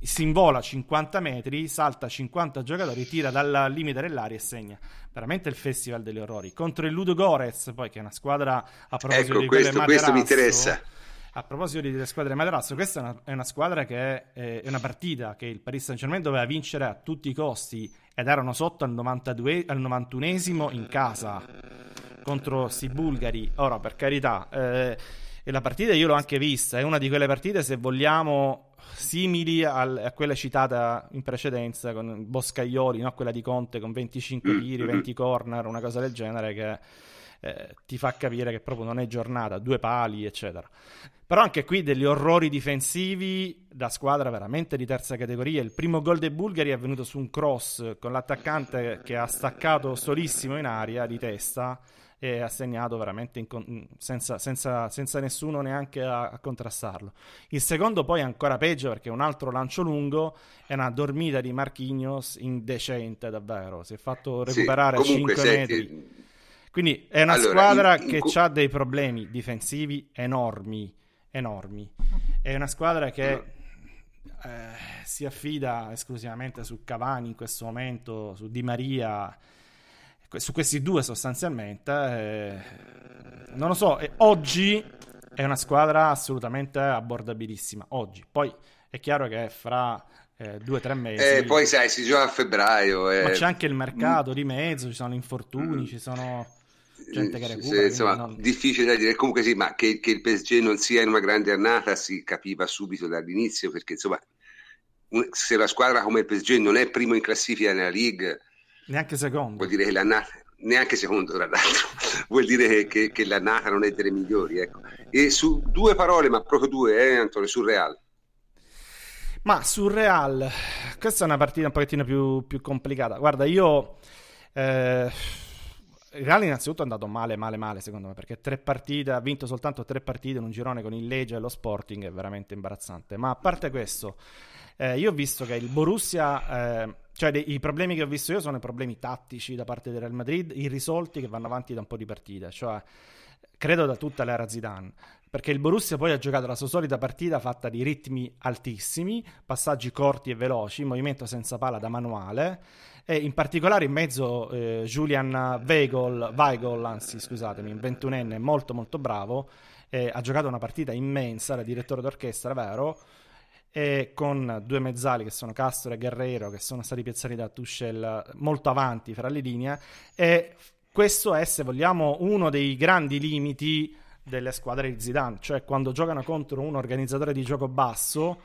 E: si invola 50 metri, salta 50 giocatori, tira dal limite dell'aria e segna. Veramente il festival degli orrori. Contro il Ludo Gorez, poi che è una squadra a proposito
A: ecco,
E: di
A: questo, questo mi interessa
E: a proposito delle squadre materasso, questa è una, è una squadra che è, è, una partita che il Paris Saint-Germain doveva vincere a tutti i costi ed erano sotto al, 92, al 91esimo in casa contro sti bulgari. Ora, per carità, eh, e la partita io l'ho anche vista, è una di quelle partite, se vogliamo, simili al, a quella citata in precedenza con Boscaioli, no? quella di Conte con 25 tiri, 20 corner, una cosa del genere che eh, ti fa capire che proprio non è giornata, due pali, eccetera. Però anche qui degli orrori difensivi da squadra veramente di terza categoria. Il primo gol dei bulgari è venuto su un cross con l'attaccante che ha staccato solissimo in aria di testa e ha segnato veramente con- senza, senza, senza, nessuno neanche a, a, contrastarlo. Il secondo poi è ancora peggio perché un altro lancio lungo è una dormita di Marquinhos indecente davvero. Si è fatto recuperare sì, 5 senti, metri. Quindi è una allora, squadra in, in... che ha dei problemi difensivi enormi, enormi. È una squadra che eh, si affida esclusivamente su Cavani in questo momento, su Di Maria, su questi due sostanzialmente. Eh, non lo so, e oggi è una squadra assolutamente abbordabilissima. Oggi. Poi è chiaro che fra eh, due o tre mesi.
A: Eh, poi sai, si gioca a febbraio.
E: Eh. Ma c'è anche il mercato mm. di mezzo, ci sono infortuni, mm. ci sono gente che recupera.
A: insomma, non... difficile da dire. Comunque sì, ma che, che, il PSG non sia in una grande annata si capiva subito dall'inizio, perché insomma, se la squadra come il PSG non è primo in classifica nella League,
E: neanche secondo,
A: vuol dire che l'annata neanche secondo tra l'altro vuol dire che, che, che, l'annata non è delle migliori ecco. e su due parole ma proprio due eh, Antonio sul Real
E: ma sul Real questa è una partita un pochettino più, più complicata guarda io eh, il Real innanzitutto è andato male, male, male secondo me, perché tre partite, ha vinto soltanto tre partite in un girone con il Legge e lo Sporting, è veramente imbarazzante. Ma a parte questo, eh, io ho visto che il Borussia, eh, cioè dei, i problemi che ho visto io sono i problemi tattici da parte del Real Madrid, irrisolti che vanno avanti da un po' di partite, cioè credo da tutta l'era Zidane perché il Borussia poi ha giocato la sua solita partita fatta di ritmi altissimi, passaggi corti e veloci, movimento senza pala da manuale e in particolare in mezzo eh, Julian Weigl, Weigl, anzi scusatemi, 21enne molto molto bravo, eh, ha giocato una partita immensa, era direttore d'orchestra, vero? E con due mezzali che sono Castro e Guerrero che sono stati piazzati da Tuchel molto avanti fra le linee e questo è se vogliamo uno dei grandi limiti delle squadre di Zidane, cioè quando giocano contro un organizzatore di gioco basso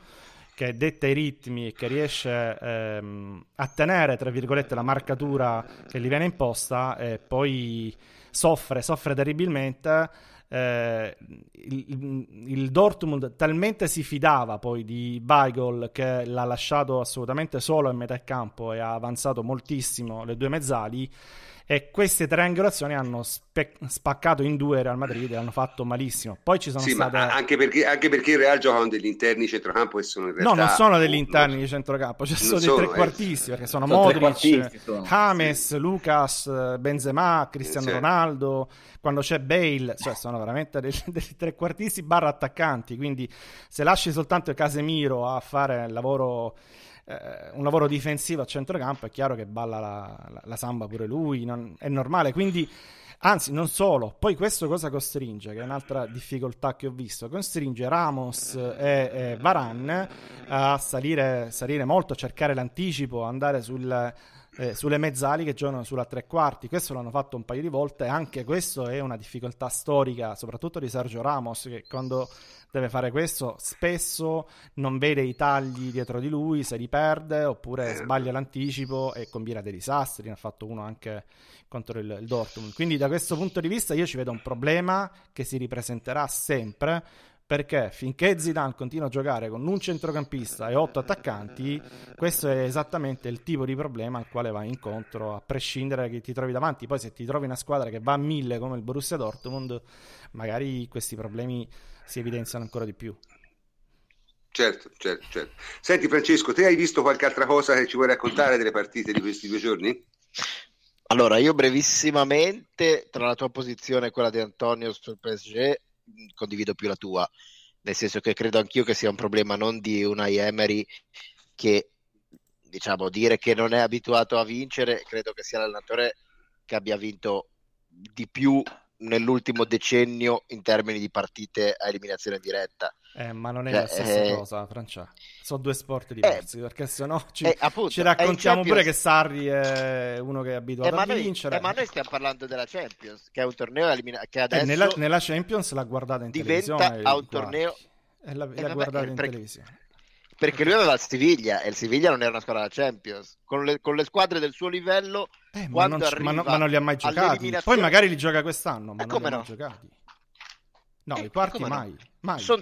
E: che detta i ritmi e che riesce ehm, a tenere, tra virgolette, la marcatura che gli viene imposta e poi soffre, soffre terribilmente. Eh, il, il, Dortmund talmente si fidava poi di Weigl che l'ha lasciato assolutamente solo in metà campo e ha avanzato moltissimo le due mezzali e queste triangolazioni hanno spe- spaccato in due Real Madrid e hanno fatto malissimo. Poi ci sono
A: sì,
E: state...
A: ma anche perché, anche perché il Real gioca con degli interni centrocampo e sono in realtà...
E: No, non sono degli interni di centrocampo, cioè sono dei trequartisti, eh. perché sono, sono Modric, James, sì. Lucas, Benzema, Cristiano sì. Ronaldo, quando c'è Bale, cioè sono veramente dei, dei trequartisti barra attaccanti, quindi se lasci soltanto Casemiro a fare il lavoro eh, un lavoro difensivo a centrocampo, è chiaro che balla la, la, la samba pure lui, non, è normale. Quindi, anzi, non solo, poi questo cosa costringe, che è un'altra difficoltà che ho visto, costringe Ramos e, e Varan a salire, salire molto, a cercare l'anticipo, andare sul... Eh, sulle mezzali che giocano sulla tre quarti. Questo l'hanno fatto un paio di volte. Anche questo è una difficoltà storica, soprattutto di Sergio Ramos, che quando deve fare questo, spesso non vede i tagli dietro di lui, se li perde oppure eh. sbaglia l'anticipo e combina dei disastri. Ne ha fatto uno anche contro il, il Dortmund. Quindi da questo punto di vista io ci vedo un problema che si ripresenterà sempre perché finché Zidane continua a giocare con un centrocampista e otto attaccanti, questo è esattamente il tipo di problema al quale vai incontro, a prescindere da chi ti trovi davanti. Poi se ti trovi una squadra che va a mille come il Borussia Dortmund, magari questi problemi si evidenziano ancora di più.
A: Certo, certo, certo. Senti Francesco, te hai visto qualche altra cosa che ci vuoi raccontare delle partite di questi due giorni?
C: Allora, io brevissimamente, tra la tua posizione e quella di Antonio sul PSG, condivido più la tua, nel senso che credo anch'io che sia un problema non di una Emery che diciamo dire che non è abituato a vincere, credo che sia l'allenatore che abbia vinto di più nell'ultimo decennio in termini di partite a eliminazione diretta.
E: Eh, ma non è eh, la stessa eh, cosa, Francia. Sono due sport diversi, eh, perché sennò ci,
C: eh, appunto,
E: ci raccontiamo pure che Sarri è uno che è abituato
C: eh,
E: a
C: noi,
E: vincere.
C: ma noi stiamo parlando della Champions, che è un torneo elimina- che adesso
E: nella, nella, Champions l'ha guardata in
C: diventa
E: televisione.
C: a un torneo...
E: E l'ha, l'ha guardata in perché, televisione.
C: Perché lui aveva il Siviglia e il Siviglia non era una squadra della Champions. Con le, con le squadre del suo livello,
E: eh, ma, non, ma, no, ma, non, li ha mai giocati. Poi magari li gioca quest'anno, ma non li ha no? mai giocati. No, i quarti mai. No? mai.
C: Son,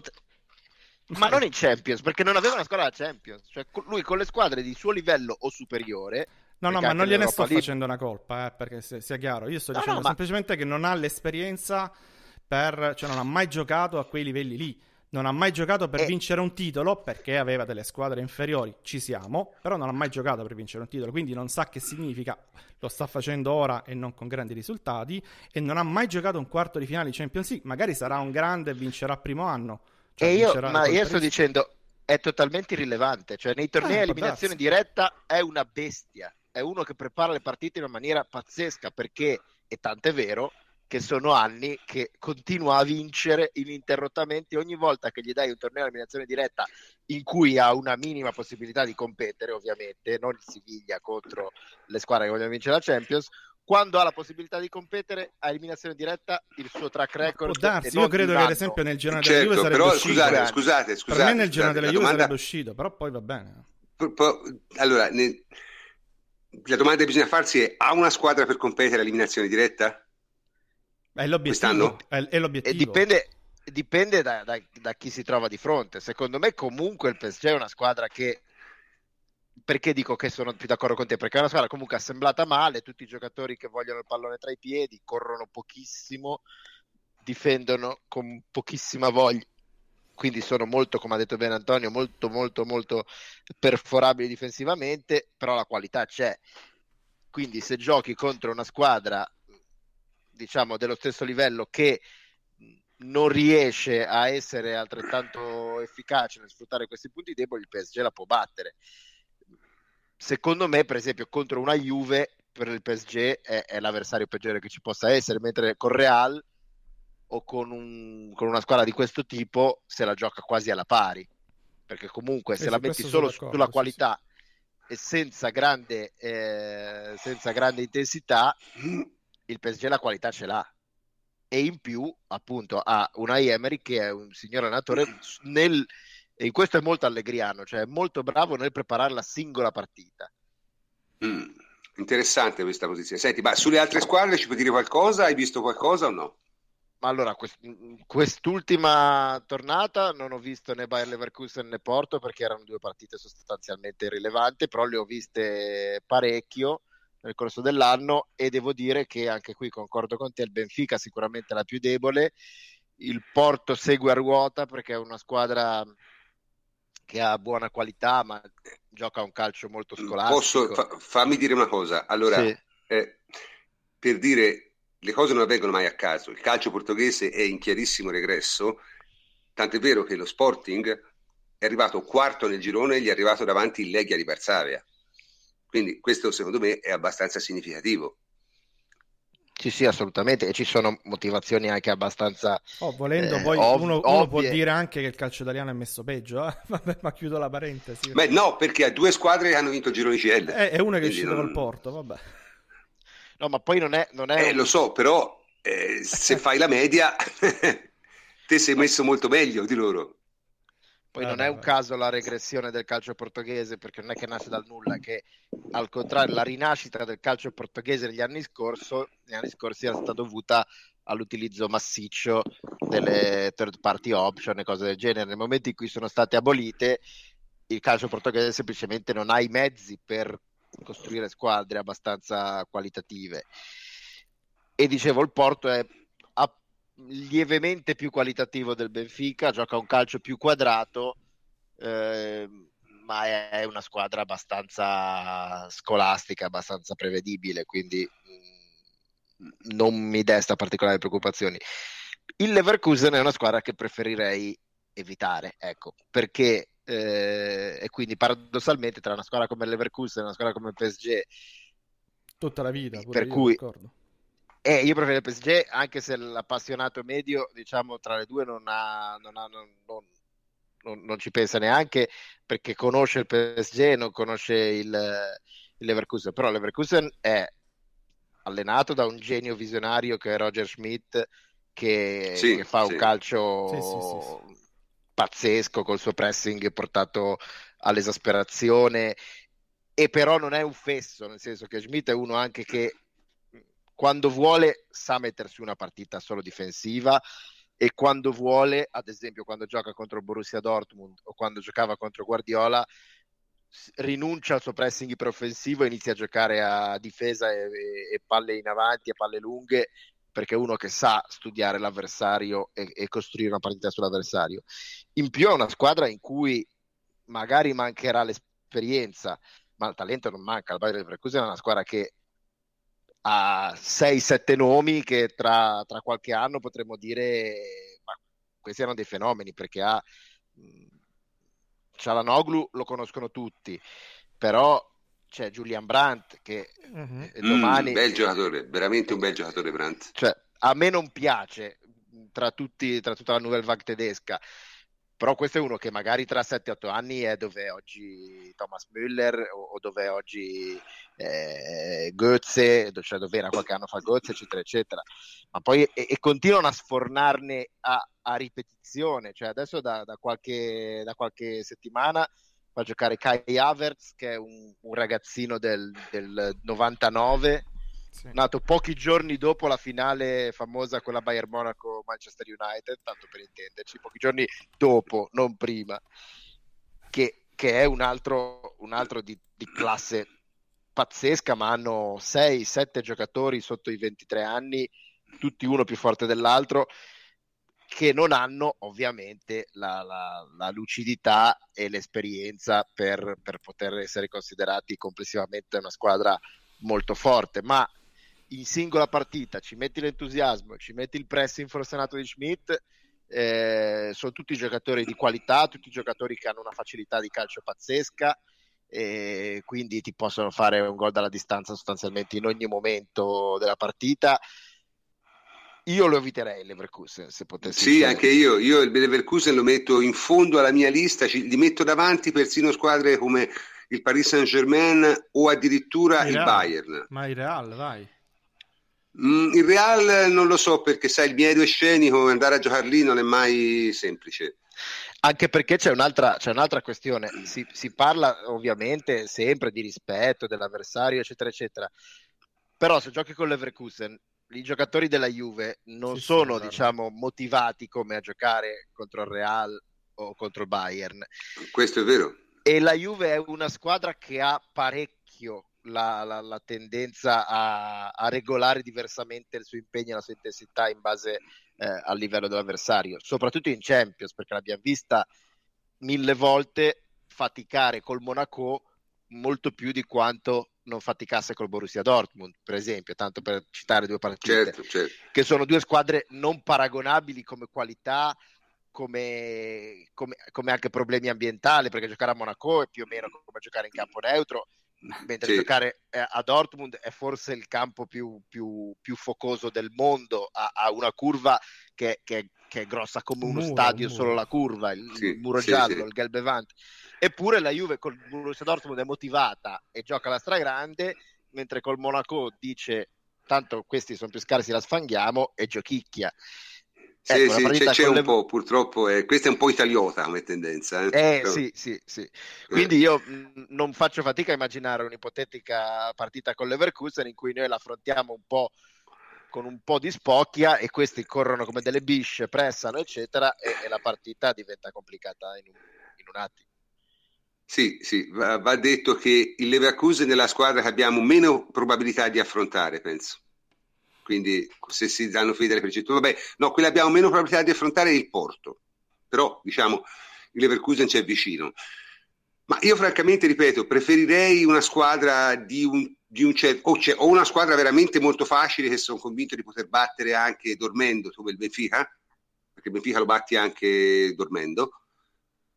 C: ma non in Champions, perché non aveva una squadra da Champions. Cioè, lui con le squadre di suo livello o superiore.
E: No, no, ma non gliene sto lì... facendo una colpa, eh, perché sia chiaro. Io sto no, dicendo no, semplicemente ma... che non ha l'esperienza per. cioè, non ha mai giocato a quei livelli lì. Non ha mai giocato per eh. vincere un titolo perché aveva delle squadre inferiori, ci siamo, però non ha mai giocato per vincere un titolo, quindi non sa che significa, lo sta facendo ora e non con grandi risultati, e non ha mai giocato un quarto di finale di Champions League, magari sarà un grande e vincerà primo anno,
C: cioè, e io, ma io sto dicendo, è totalmente irrilevante. Cioè, nei tornei a eh, eliminazione diretta è una bestia. È uno che prepara le partite in una maniera pazzesca perché, e tanto è vero, che sono anni che continua a vincere ininterrottamente. Ogni volta che gli dai un torneo a eliminazione diretta in cui ha una minima possibilità di competere, ovviamente, non il Siviglia contro le squadre che vogliono vincere la Champions, quando ha la possibilità di competere a eliminazione diretta il suo track record
E: può darsi, io credo che ad esempio nel girone certo, della Juve sarebbe
A: però,
E: uscito.
A: scusate, scusate, scusate,
E: per me nel girone della Juve domanda... sarebbe uscito però poi va bene.
A: Allora ne... la domanda che bisogna farsi è ha una squadra per competere all'eliminazione diretta?
E: È l'obiettivo, è, è l'obiettivo.
C: E dipende, dipende da, da, da chi si trova di fronte secondo me comunque il PSG è una squadra che perché dico che sono più d'accordo con te? Perché è una squadra comunque assemblata male, tutti i giocatori che vogliono il pallone tra i piedi, corrono pochissimo, difendono con pochissima voglia, quindi sono molto, come ha detto bene Antonio, molto molto molto perforabili difensivamente, però la qualità c'è. Quindi se giochi contro una squadra diciamo dello stesso livello che non riesce a essere altrettanto efficace nel sfruttare questi punti deboli, il PSG la può battere secondo me, per esempio, contro una Juve per il PSG è, è l'avversario peggiore che ci possa essere, mentre con Real o con, un, con, una squadra di questo tipo se la gioca quasi alla pari, perché comunque se la metti solo sulla qualità sì, sì. e senza grande, eh, senza grande intensità, il PSG la qualità ce l'ha. E in più, appunto, ha una Emery che è un signor allenatore nel, e questo è molto allegriano, cioè è molto bravo nel preparare la singola partita.
A: Mm, interessante questa posizione. Senti, ma sulle altre squadre ci puoi dire qualcosa? Hai visto qualcosa o no?
C: Ma allora, quest- quest'ultima tornata non ho visto né Bayer Leverkusen né Porto perché erano due partite sostanzialmente irrilevanti, però le ho viste parecchio nel corso dell'anno e devo dire che anche qui concordo con te, il Benfica sicuramente la più debole, il Porto segue a ruota perché è una squadra che ha buona qualità, ma gioca un calcio molto scolastico.
A: Posso, fa, fammi dire una cosa. Allora, sì. eh, per dire le cose non avvengono mai a caso. Il calcio portoghese è in chiarissimo regresso, tant'è vero che lo Sporting è arrivato quarto nel girone e gli è arrivato davanti il Leghia di Varsavia. Quindi questo secondo me è abbastanza significativo.
C: Sì, sì, assolutamente, e ci sono motivazioni anche abbastanza.
E: Oh, volendo, eh, poi ov- uno, uno, può dire anche che il calcio italiano è messo peggio, eh? Vabbè, ma chiudo la parentesi.
A: Beh, no, perché ha due squadre che hanno vinto il girone CL.
E: Eh, è una che è uscita non... col Porto, vabbè.
C: No, ma poi non è. Non è
A: eh, un... lo so, però eh, se fai la media, te sei messo molto meglio di loro.
C: Poi ah, non è un caso la regressione del calcio portoghese, perché non è che nasce dal nulla, che al contrario la rinascita del calcio portoghese negli anni, scorso, negli anni scorsi era stata dovuta all'utilizzo massiccio delle third party option e cose del genere. Nel momento in cui sono state abolite, il calcio portoghese semplicemente non ha i mezzi per costruire squadre abbastanza qualitative. E dicevo, il Porto è lievemente più qualitativo del Benfica, gioca un calcio più quadrato, eh, ma è una squadra abbastanza scolastica, abbastanza prevedibile, quindi mm, non mi desta particolari preoccupazioni. Il Leverkusen è una squadra che preferirei evitare, ecco, perché eh, e quindi paradossalmente tra una squadra come il Leverkusen e una squadra come il PSG
E: tutta la vita,
C: per cui eh, io preferirei il PSG anche se l'appassionato medio diciamo tra le due non, ha, non, ha, non, non, non ci pensa neanche perché conosce il PSG e non conosce il, il Leverkusen. Però il Leverkusen è allenato da un genio visionario che è Roger Schmidt che, sì, che fa sì. un calcio sì, pazzesco col suo pressing portato all'esasperazione. E però non è un fesso, nel senso che Schmidt è uno anche che quando vuole sa mettersi una partita solo difensiva e quando vuole, ad esempio quando gioca contro Borussia Dortmund o quando giocava contro Guardiola, rinuncia al suo pressing iperoffensivo e inizia a giocare a difesa e, e, palle in avanti, e palle lunghe perché è uno che sa studiare l'avversario e, e, costruire una partita sull'avversario. In più è una squadra in cui magari mancherà l'esperienza, ma il talento non manca. Il Bayern Leverkusen è una squadra che ha 6-7 nomi che tra, tra, qualche anno potremmo dire ma questi erano dei fenomeni perché ha Cialanoglu lo conoscono tutti, però c'è Julian Brandt che
A: mm-hmm. domani... Mm, bel giocatore, veramente un bel giocatore Brandt.
C: Cioè, a me non piace tra, tutti, tra tutta la Nouvelle Vague tedesca, però questo è uno che magari tra 7-8 anni è dove oggi Thomas Müller o, dove oggi eh, Goetze, cioè dove era qualche anno fa Goetze, eccetera, eccetera. Ma poi e, e continuano a sfornarne a, a, ripetizione, cioè adesso da, da, qualche, da qualche settimana fa giocare Kai Havertz, che è un, un ragazzino del, del 99, sì. nato pochi giorni dopo la finale famosa con la Bayern Monaco-Manchester United, tanto per intenderci, pochi giorni dopo, non prima, che, che è un altro, un altro di, di classe pazzesca, ma hanno 6-7 giocatori sotto i 23 anni, tutti uno più forte dell'altro che non hanno ovviamente la, la, la lucidità e l'esperienza per, per, poter essere considerati complessivamente una squadra molto forte, ma in singola partita ci metti l'entusiasmo, ci metti il pressing forzato di Schmidt, eh, sono tutti giocatori di qualità, tutti giocatori che hanno una facilità di calcio pazzesca e quindi ti possono fare un gol dalla distanza sostanzialmente in ogni momento della partita io lo eviterei il Leverkusen se potessi.
A: Sì, fare. anche io. Io il Leverkusen lo metto in fondo alla mia lista, ci, li metto davanti persino squadre come il Paris Saint Germain o addirittura il, il Bayern.
E: Ma il Real, vai.
A: Mm, il Real non lo so perché sai il miedo è scenico, andare a giocare lì non è mai semplice.
C: Anche perché c'è un'altra, c'è un'altra questione, si, si parla ovviamente sempre di rispetto dell'avversario, eccetera, eccetera. Però se giochi con l'Everkusen i giocatori della Juve non sì, sono, sì, diciamo, motivati come a giocare contro il Real o contro il Bayern.
A: Questo è vero.
C: E la Juve è una squadra che ha parecchio la, la, la tendenza a, a, regolare diversamente il suo impegno e la sua intensità in base eh, al livello dell'avversario, soprattutto in Champions, perché l'abbiamo vista mille volte faticare col Monaco molto più di quanto non faticasse col Borussia Dortmund, per esempio, tanto per citare due partite, certo, certo. che sono due squadre non paragonabili come qualità, come, come, come, anche problemi ambientali, perché giocare a Monaco è più o meno come giocare in campo neutro, mentre sì. giocare eh, a Dortmund è forse il campo più, più, più focoso del mondo, ha, ha una curva che, che, che, è grossa come uno muro, stadio, solo la curva, il, sì, il muro giallo, sì, il Gelbevant. Eppure la Juve col Borussia Dortmund è motivata e gioca la stragrande, mentre col Monaco dice tanto questi sono più scarsi, la sfanghiamo e giochicchia.
A: Sì, ecco, sì, c'è, c'è un le... po', purtroppo, eh, questa è un po' italiota come tendenza.
C: Eh, eh sì, sì, sì. Quindi io mh, non faccio fatica a immaginare un'ipotetica partita con l'Everkusen in cui noi l'affrontiamo un po' con un po' di spocchia e questi corrono come delle bisce, pressano, eccetera, e, e la partita diventa complicata in un, in un attimo.
A: Sì, sì, va, va, detto che il Leverkusen è la squadra che abbiamo meno probabilità di affrontare, penso. Quindi se si danno fede alle percentuali, vabbè, no, quella abbiamo meno probabilità di affrontare il Porto, però diciamo il Leverkusen c'è vicino. Ma io francamente, ripeto, preferirei una squadra di un di un certo, o, o, una squadra veramente molto facile che sono convinto di poter battere anche dormendo, come il Benfica, perché il Benfica lo batti anche dormendo,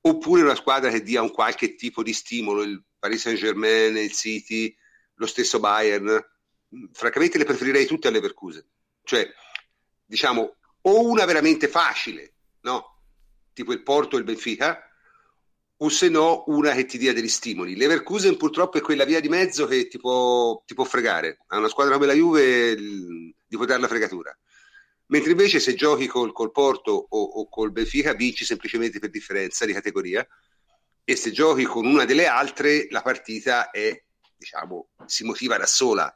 A: oppure una squadra che dia un qualche tipo di stimolo, il Paris Saint Germain, il City, lo stesso Bayern. Francamente le preferirei tutte alle Leverkusen. Cioè, diciamo, o una veramente facile, no? Tipo il Porto e il Benfica, o se no una che ti dia degli stimoli. Leverkusen purtroppo è quella via di mezzo che ti può, ti può fregare. A una squadra come la Juve il, ti può la fregatura. Mentre invece se giochi col, col Porto o, o, col Benfica vinci semplicemente per differenza di categoria e se giochi con una delle altre la partita è, diciamo, si motiva da sola.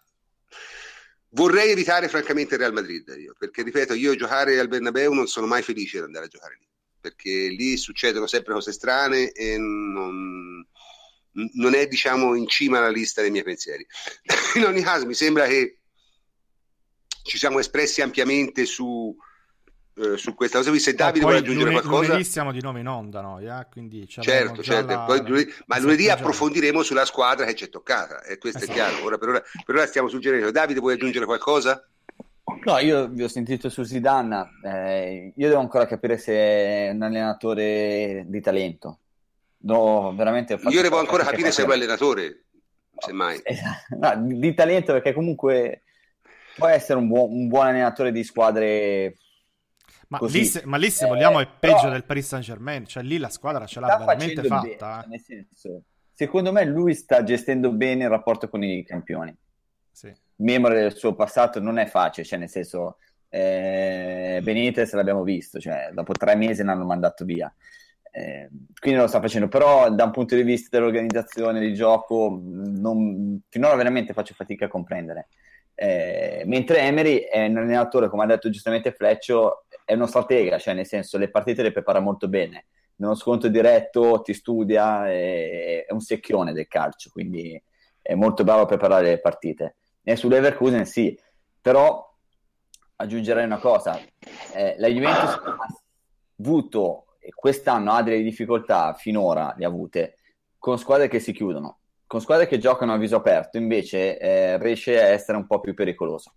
A: Vorrei evitare francamente il Real Madrid io, perché ripeto, io giocare al Bernabeu non sono mai felice di andare a giocare lì perché lì succedono sempre cose strane e non, non è diciamo in cima alla lista dei miei pensieri. In ogni caso mi sembra che ci siamo espressi ampiamente su, eh, su questa cosa qui. Se Davide vuole aggiungere
E: lunedì,
A: qualcosa...
E: Lunedì siamo di nuovo in onda, no? Yeah? Quindi
A: certo, certo. La... Poi, lunedì, ma lunedì approfondiremo sulla squadra che ci è toccata, e questo esatto. è chiaro. Ora, per, ora, per ora stiamo suggerendo. Davide, vuoi aggiungere qualcosa?
B: No, io vi ho sentito su Zidane, eh, io devo ancora capire se è un allenatore di talento. No, veramente
A: io devo ancora capire se è un allenatore, semmai.
B: No, di talento perché comunque può essere un buon, un buon allenatore di squadre
E: ma lì, se, ma lì, se, vogliamo è peggio però, del Paris Saint Germain, cioè lì la squadra ce l'ha veramente fatta.
B: Bene, eh. senso, secondo me lui sta gestendo bene il rapporto con i campioni. Sì membro del suo passato non è facile, cioè nel senso eh, Benitez l'abbiamo visto, cioè dopo tre mesi l'hanno mandato via. Eh, quindi lo sta facendo, però da un punto di vista dell'organizzazione di gioco non, finora veramente faccio fatica a comprendere. Eh, mentre Emery è un allenatore, come ha detto giustamente Fleccio, è uno stratega, cioè nel senso le partite le prepara molto bene, nello sconto diretto ti studia, è, è un secchione del calcio, quindi è molto bravo a preparare le partite. E sull'Everkusen sì, però aggiungerei una cosa, eh, la Juventus ha avuto, quest'anno ha delle difficoltà, finora le ha avute, con squadre che si chiudono, con squadre che giocano a viso aperto, invece eh, riesce a essere un po' più pericoloso.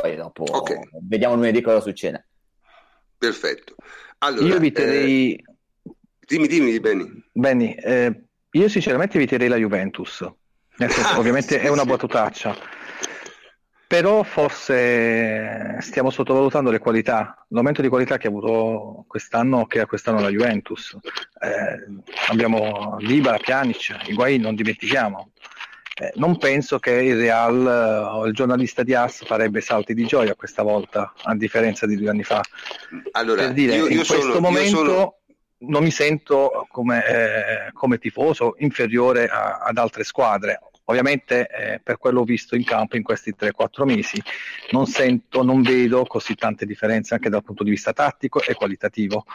B: Poi dopo okay. vediamo lunedì cosa succede.
A: Perfetto. Allora,
D: io vi terrei... Eh,
A: dimmi, dimmi, Benny.
D: Benny, eh, io sinceramente vi terrei la Juventus senso, ovviamente è una battutaccia, però forse stiamo sottovalutando le qualità, l'aumento di qualità che ha avuto quest'anno che ha quest'anno la Juventus. Eh, abbiamo Libera, Pjanic, Higuain, non dimentichiamo. Eh, non penso che il Real o il giornalista di As farebbe salti di gioia questa volta, a differenza di due anni fa.
A: Allora,
D: per dire, io, io in questo sono, momento sono... non mi sento come, eh, come tifoso inferiore a, ad altre squadre. Ovviamente eh, per quello visto in campo in questi 3-4 mesi non sento, non vedo così tante differenze anche dal punto di vista tattico e qualitativo.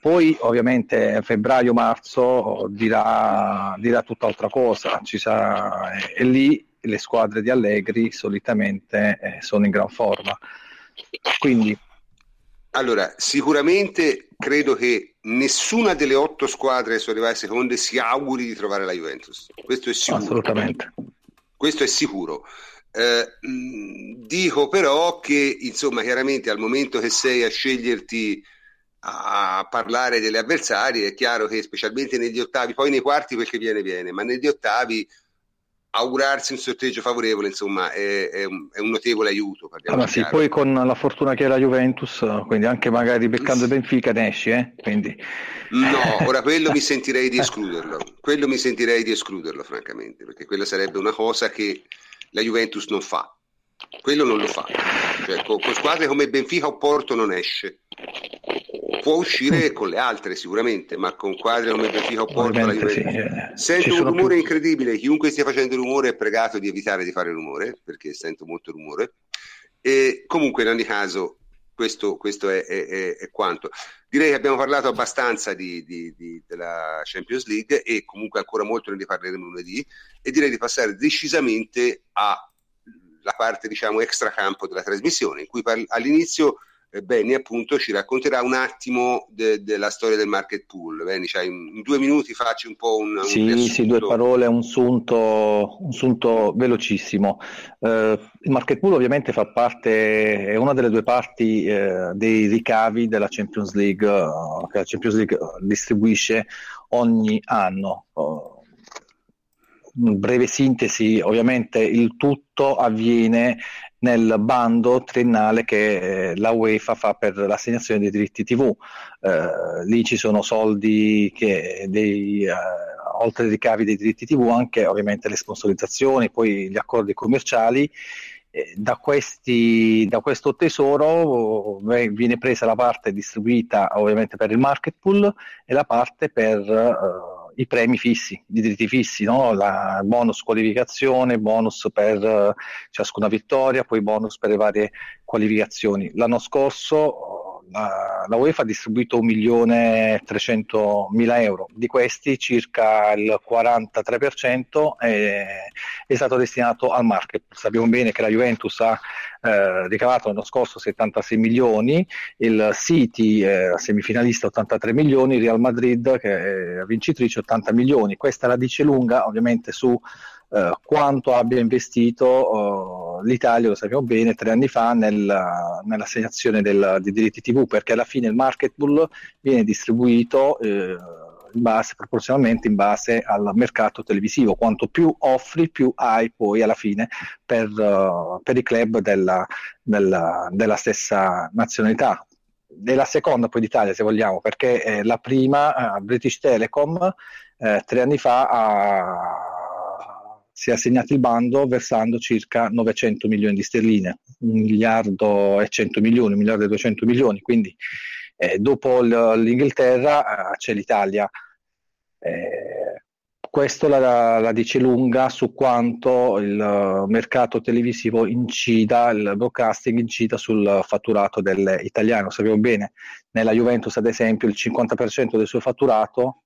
D: Poi ovviamente febbraio-marzo dirà, dirà tutt'altra cosa, ci sarà, e lì le squadre di Allegri solitamente eh, sono in gran forma. Quindi
A: allora, sicuramente credo che nessuna delle otto squadre che sono arrivate seconde si auguri di trovare la Juventus. Questo è sicuro.
D: Assolutamente.
A: Questo è sicuro. Eh, dico però che, insomma, chiaramente al momento che sei a sceglierti a parlare delle avversarie, è chiaro che specialmente negli ottavi, poi nei quarti perché viene viene, ma negli ottavi augurarsi un sorteggio favorevole, insomma, è, è, un, è un, notevole aiuto.
D: Allora, sì, poi con la fortuna che è la Juventus, quindi anche magari beccando il Benfica ne esci, eh? quindi...
A: No, ora quello mi sentirei di escluderlo, quello mi sentirei di escluderlo, francamente, perché quella sarebbe una cosa che la Juventus non fa. Quello non lo fa. Cioè, con, con squadre come Benfica o Porto non esce può uscire con le altre sicuramente, ma con quadri come Benfica o Porto la Juventus. Sì, eh, sento un rumore più... incredibile, chiunque stia facendo rumore è pregato di evitare di fare rumore, perché sento molto rumore. E comunque in ogni caso questo, questo è, è, è, quanto. Direi che abbiamo parlato abbastanza di, di, di, della Champions League e comunque ancora molto ne parleremo lunedì e direi di passare decisamente alla parte diciamo extracampo della trasmissione in cui parli, all'inizio Benny appunto ci racconterà un attimo de- della storia del market pool. Benny, cioè in, in, due minuti facci un po' un,
D: sì, un sì, due parole, un sunto, un sunto velocissimo. Uh, il market pool ovviamente fa parte, è una delle due parti uh, dei ricavi della Champions League uh, che la Champions League distribuisce ogni anno breve sintesi, ovviamente il tutto avviene nel bando triennale che eh, la UEFA fa per l'assegnazione dei diritti TV. Eh, lì ci sono soldi che dei, eh, oltre ai ricavi dei diritti TV, anche ovviamente le sponsorizzazioni, poi gli accordi commerciali. Da, questi, da, questo tesoro viene presa la parte distribuita ovviamente per il market pool e la parte per i premi fissi, i diritti fissi, no? la bonus qualificazione, bonus per uh, ciascuna vittoria, poi bonus per le varie qualificazioni. L'anno scorso la, la UEFA ha distribuito 1.300.000 euro, di questi circa il 43% è, è, stato destinato al market. Sappiamo bene che la Juventus ha eh, ricavato l'anno scorso 76 milioni, il City eh, semifinalista 83 milioni, il Real Madrid che è vincitrice 80 milioni. Questa la dice lunga ovviamente su eh, quanto abbia investito eh, l'Italia, lo sappiamo bene, tre anni fa nel, nell'assegnazione del, dei diritti TV, perché alla fine il market pool viene distribuito eh, in base, proporzionalmente in base al mercato televisivo. Quanto più offri, più hai poi alla fine per, uh, per i club della, della, della stessa nazionalità e la seconda poi d'Italia se vogliamo perché eh, la prima uh, British Telecom eh, tre anni fa ha si è assegnato il bando versando circa 900 milioni di sterline, un miliardo e 100 milioni, un miliardo e 200 milioni, quindi eh, dopo l'Inghilterra eh, c'è l'Italia. Eh, questo la, la, dice lunga su quanto il mercato televisivo incida, il broadcasting incida sul fatturato dell'italiano. Sappiamo bene, nella Juventus ad esempio il 50% del suo fatturato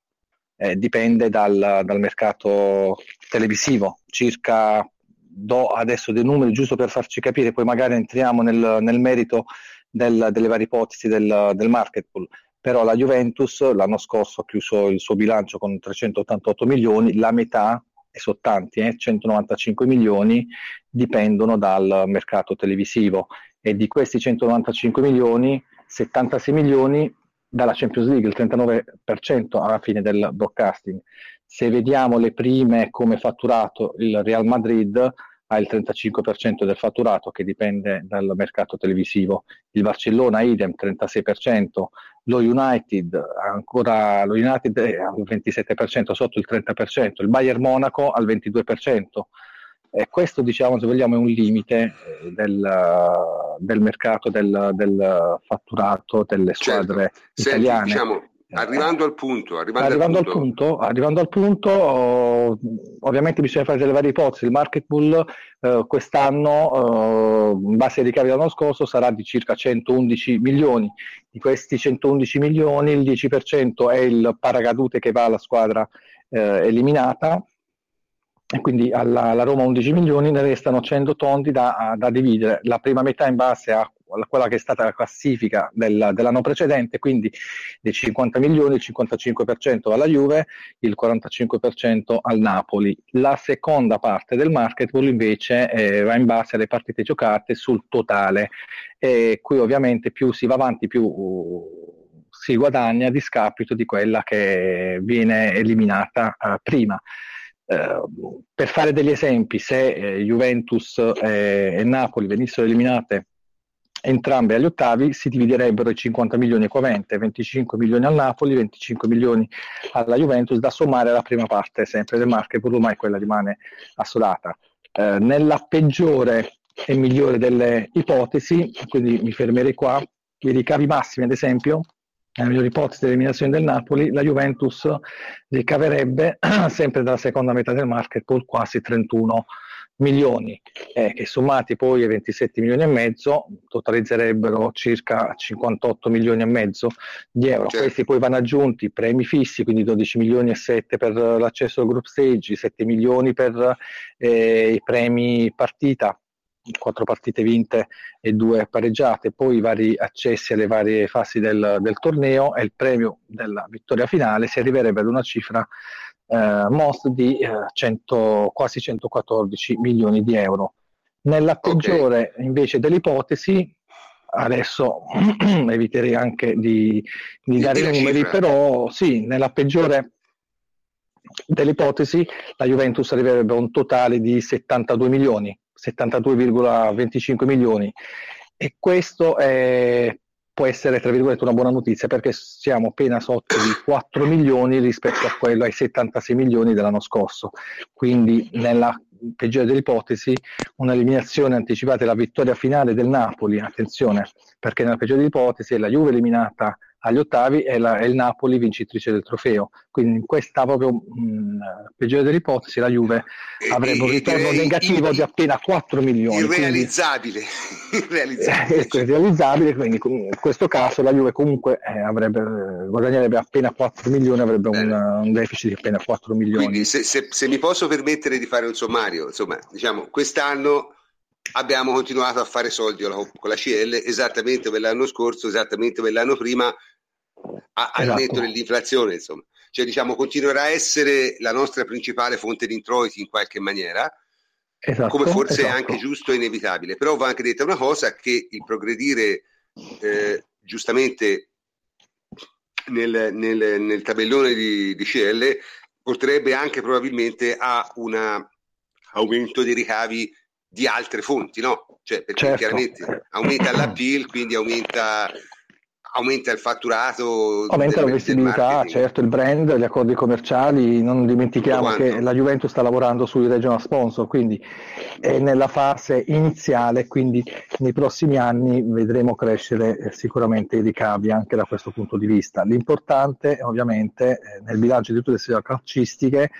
D: eh, dipende dal, dal, mercato televisivo. Circa, do adesso dei numeri giusto per farci capire, poi magari entriamo nel, nel merito del, delle varie ipotesi del, del market pool. Però la Juventus l'anno scorso ha chiuso il suo bilancio con 388 milioni, la metà, e sono tanti, eh, 195 milioni, dipendono dal mercato televisivo e di questi 195 milioni, 76 milioni dalla Champions League, il 39% alla fine del broadcasting. Se vediamo le prime come fatturato, il Real Madrid ha il 35% del fatturato che dipende dal mercato televisivo, il Barcellona idem 36%, lo United ancora lo United è al 27% sotto il 30%, il Bayern Monaco al 22%. E questo, diciamo, se vogliamo, è un limite eh, del, del mercato del, del, fatturato delle certo. squadre certo. italiane. Senti, diciamo,
A: arrivando al punto, arrivando,
D: arrivando al, punto. Punto arrivando al punto oh, ovviamente bisogna fare delle varie ipotesi. Il market pool eh, quest'anno, eh, in base ai ricavi dell'anno scorso, sarà di circa 111 milioni. Di questi 111 milioni, il 10% è il paracadute che va alla squadra eh, eliminata e quindi alla, alla, Roma 11 milioni, ne restano 100 tondi da, da, dividere, la prima metà in base a quella che è stata la classifica del, dell'anno precedente, quindi dei 50 milioni il 55% alla Juve, il 45% al Napoli. La seconda parte del market pool invece eh, va in base alle partite giocate sul totale e qui ovviamente più si va avanti più uh, si guadagna a discapito di quella che viene eliminata uh, prima. Eh, per fare degli esempi, se eh, Juventus e, e Napoli venissero eliminate entrambe agli ottavi si dividerebbero i 50 milioni equamente, 25 milioni al Napoli, 25 milioni alla Juventus, da sommare alla prima parte sempre del market, ormai quella rimane assodata. Eh, nella peggiore e migliore delle ipotesi, quindi mi fermerei qua, i ricavi massimi ad esempio nella migliore ipotesi dell'eliminazione del Napoli, la Juventus ricaverebbe sempre dalla seconda metà del market pool quasi 31 milioni, eh, che sommati poi ai 27 milioni e mezzo totalizzerebbero circa 58 milioni e mezzo di euro. Certo. Questi poi vanno aggiunti premi fissi, quindi 12 milioni e 7 per l'accesso al group stage, 7 milioni per eh, i premi partita, quattro partite vinte e due pareggiate, poi i vari accessi alle varie fasi del, del torneo e il premio della vittoria finale si arriverebbe ad una cifra eh, MOST di eh, 100, quasi 114 milioni di euro. Nella peggiore okay. invece dell'ipotesi, adesso eviterei anche di, di dare i numeri, cifra. però sì, nella peggiore dell'ipotesi la Juventus arriverebbe a un totale di 72 milioni, 72,25 milioni e questo è può essere tra virgolette una buona notizia perché siamo appena sotto di 4 milioni rispetto a quello ai 76 milioni dell'anno scorso. Quindi nella peggiore delle ipotesi un'eliminazione anticipata della vittoria finale del Napoli, attenzione, perché nella peggiore delle ipotesi la Juve eliminata agli ottavi è, la, è, il Napoli vincitrice del trofeo. Quindi in questa proprio mh, peggiore delle ipotesi la Juve avrebbe un ritorno negativo in, di appena 4 milioni.
A: Irrealizzabile.
D: Quindi, irrealizzabile. Eh, irrealizzabile, quindi in questo caso la Juve comunque eh, avrebbe, guadagnerebbe appena 4 milioni, avrebbe un, un, deficit di appena 4 milioni.
A: Quindi se, se, se mi posso permettere di fare un sommario, insomma, diciamo, quest'anno abbiamo continuato a fare soldi con la CL esattamente come l'anno scorso, esattamente come l'anno prima, a, al esatto. netto dell'inflazione, insomma. Cioè, diciamo, continuerà a essere la nostra principale fonte di introiti in qualche maniera, esatto, come forse esatto. è anche giusto e inevitabile. Però va anche detta una cosa, che il progredire eh, giustamente nel, nel, nel, tabellone di, di CL porterebbe anche probabilmente a un aumento dei ricavi di altre fonti, no? Cioè, perché certo. chiaramente aumenta l'appeal, quindi aumenta aumenta il fatturato,
D: aumenta la visibilità, certo, il brand, gli accordi commerciali, non dimentichiamo che la Juventus sta lavorando sui regional sponsor, quindi è nella fase iniziale, quindi nei prossimi anni vedremo crescere eh, sicuramente i ricavi anche da questo punto di vista. L'importante ovviamente eh, nel bilancio di tutte le società calcistiche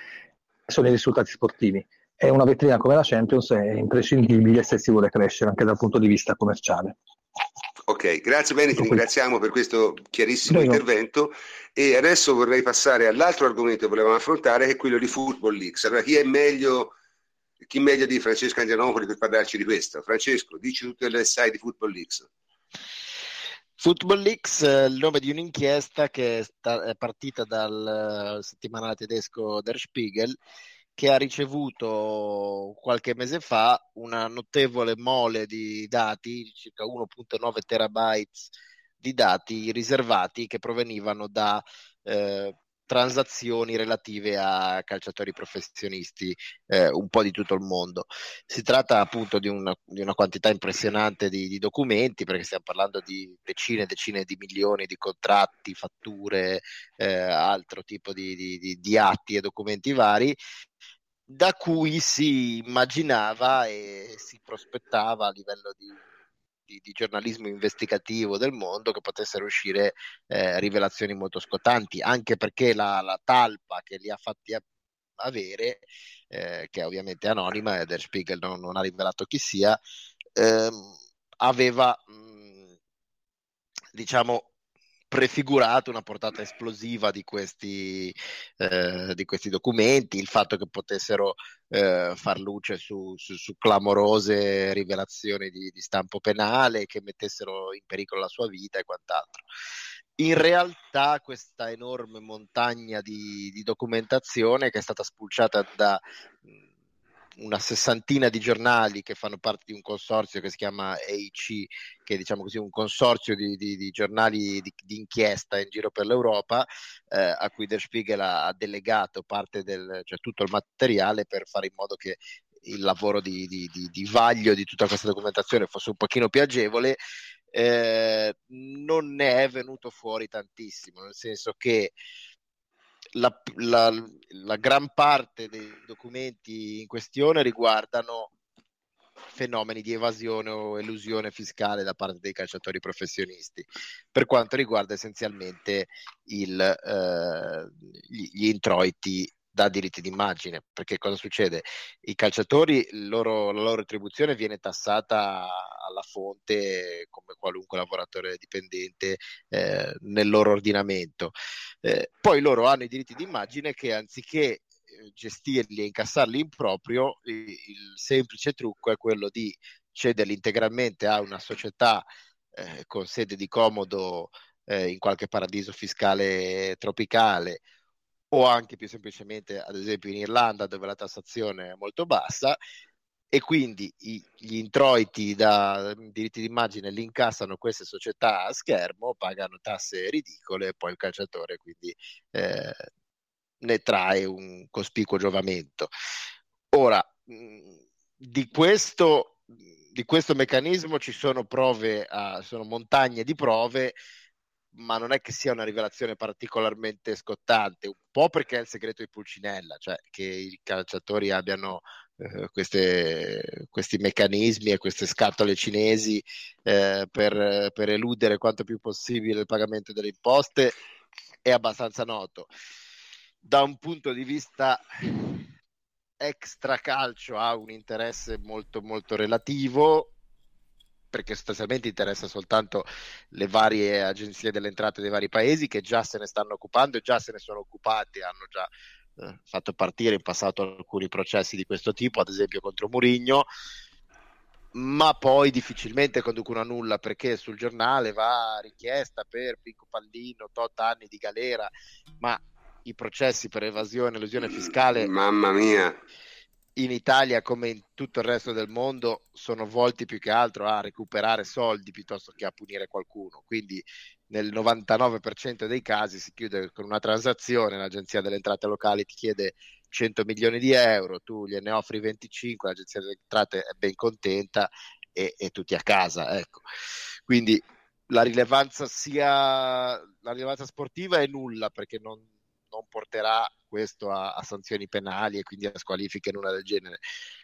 D: sono i risultati sportivi e una vetrina come la Champions è imprescindibile se si vuole crescere anche dal punto di vista commerciale.
A: Ok, grazie bene, ti ringraziamo per questo chiarissimo Prego. intervento e adesso vorrei passare all'altro argomento che volevamo affrontare che è quello di Football Leagues. Allora, chi è meglio, chi meglio di Francesco Angianopoli per parlarci di questo? Francesco, dici tutto quello che sai di Football Leagues.
C: Football Leaks è il nome di un'inchiesta che è, partita dal uh, settimanale tedesco Der Spiegel che ha ricevuto qualche mese fa una notevole mole di dati, circa 1.9 terabytes di dati riservati che provenivano da eh, transazioni relative a calciatori professionisti eh, un po' di tutto il mondo. Si tratta appunto di una, di una quantità impressionante di, di, documenti, perché stiamo parlando di decine e decine di milioni di contratti, fatture, eh, altro tipo di, di, atti e documenti vari, da cui si immaginava e si prospettava a livello di, di, di giornalismo investigativo del mondo che potessero uscire eh, rivelazioni molto scottanti, anche perché la, la talpa che li ha fatti avere, eh, che è ovviamente anonima, e Der Spiegel non, non ha rivelato chi sia, ehm, aveva mh, diciamo prefigurato una portata esplosiva di questi, eh, di questi documenti, il fatto che potessero eh, far luce su, su, su clamorose rivelazioni di, di, stampo penale, che mettessero in pericolo la sua vita e quant'altro. In realtà questa enorme montagna di, di documentazione che è stata spulciata da una sessantina di giornali che fanno parte di un consorzio che si chiama EIC, che è diciamo così un consorzio di, di, di giornali di, di, inchiesta in giro per l'Europa, eh, a cui Der Spiegel ha, ha delegato parte del, cioè tutto il materiale per fare in modo che il lavoro di, di vaglio di tutta questa documentazione fosse un pochino più agevole. Eh, non ne è venuto fuori tantissimo, nel senso che la, la, la gran parte dei documenti in questione riguardano fenomeni di evasione o elusione fiscale da parte dei calciatori professionisti, per quanto riguarda essenzialmente il, eh, gli, gli, introiti dà diritti d'immagine, perché cosa succede? I calciatori, loro, la loro retribuzione viene tassata alla fonte come qualunque lavoratore dipendente eh, nel loro ordinamento. Eh, poi loro hanno i diritti d'immagine che anziché eh, gestirli e incassarli in proprio, il semplice trucco è quello di cederli integralmente a una società eh, con sede di comodo eh, in qualche paradiso fiscale tropicale o anche più semplicemente ad esempio in Irlanda dove la tassazione è molto bassa e quindi i, gli introiti da diritti d'immagine li incassano queste società a schermo, pagano tasse ridicole e poi il calciatore quindi eh, ne trae un cospicuo giovamento. Ora, di questo, di questo meccanismo ci sono prove, uh, sono montagne di prove ma non è che sia una rivelazione particolarmente scottante, un po' perché è il segreto di Pulcinella, cioè che i calciatori abbiano eh, queste, questi meccanismi e queste scatole cinesi eh, per, per, eludere quanto più possibile il pagamento delle imposte è abbastanza noto. Da un punto di vista extra calcio ha un interesse molto molto relativo perché sostanzialmente interessa soltanto le varie agenzie delle entrate dei vari paesi che già se ne stanno occupando e già se ne sono occupati, hanno già eh, fatto partire in passato alcuni processi di questo tipo, ad esempio contro Murigno, ma poi difficilmente conducono a nulla perché sul giornale va richiesta per Pinco Pallino, tot anni di galera, ma i processi per evasione e elusione fiscale...
A: Mamma mia!
C: In Italia come in tutto il resto del mondo sono volti più che altro a recuperare soldi piuttosto che a punire qualcuno. Quindi nel 99% dei casi si chiude con una transazione, l'agenzia delle entrate locali ti chiede 100 milioni di euro, tu gliene offri 25, l'agenzia delle entrate è ben contenta e, e tutti a casa. Ecco. Quindi la rilevanza sia la rilevanza sportiva è nulla perché non, non porterà questo a, a, sanzioni penali e quindi a squalifiche nulla del genere.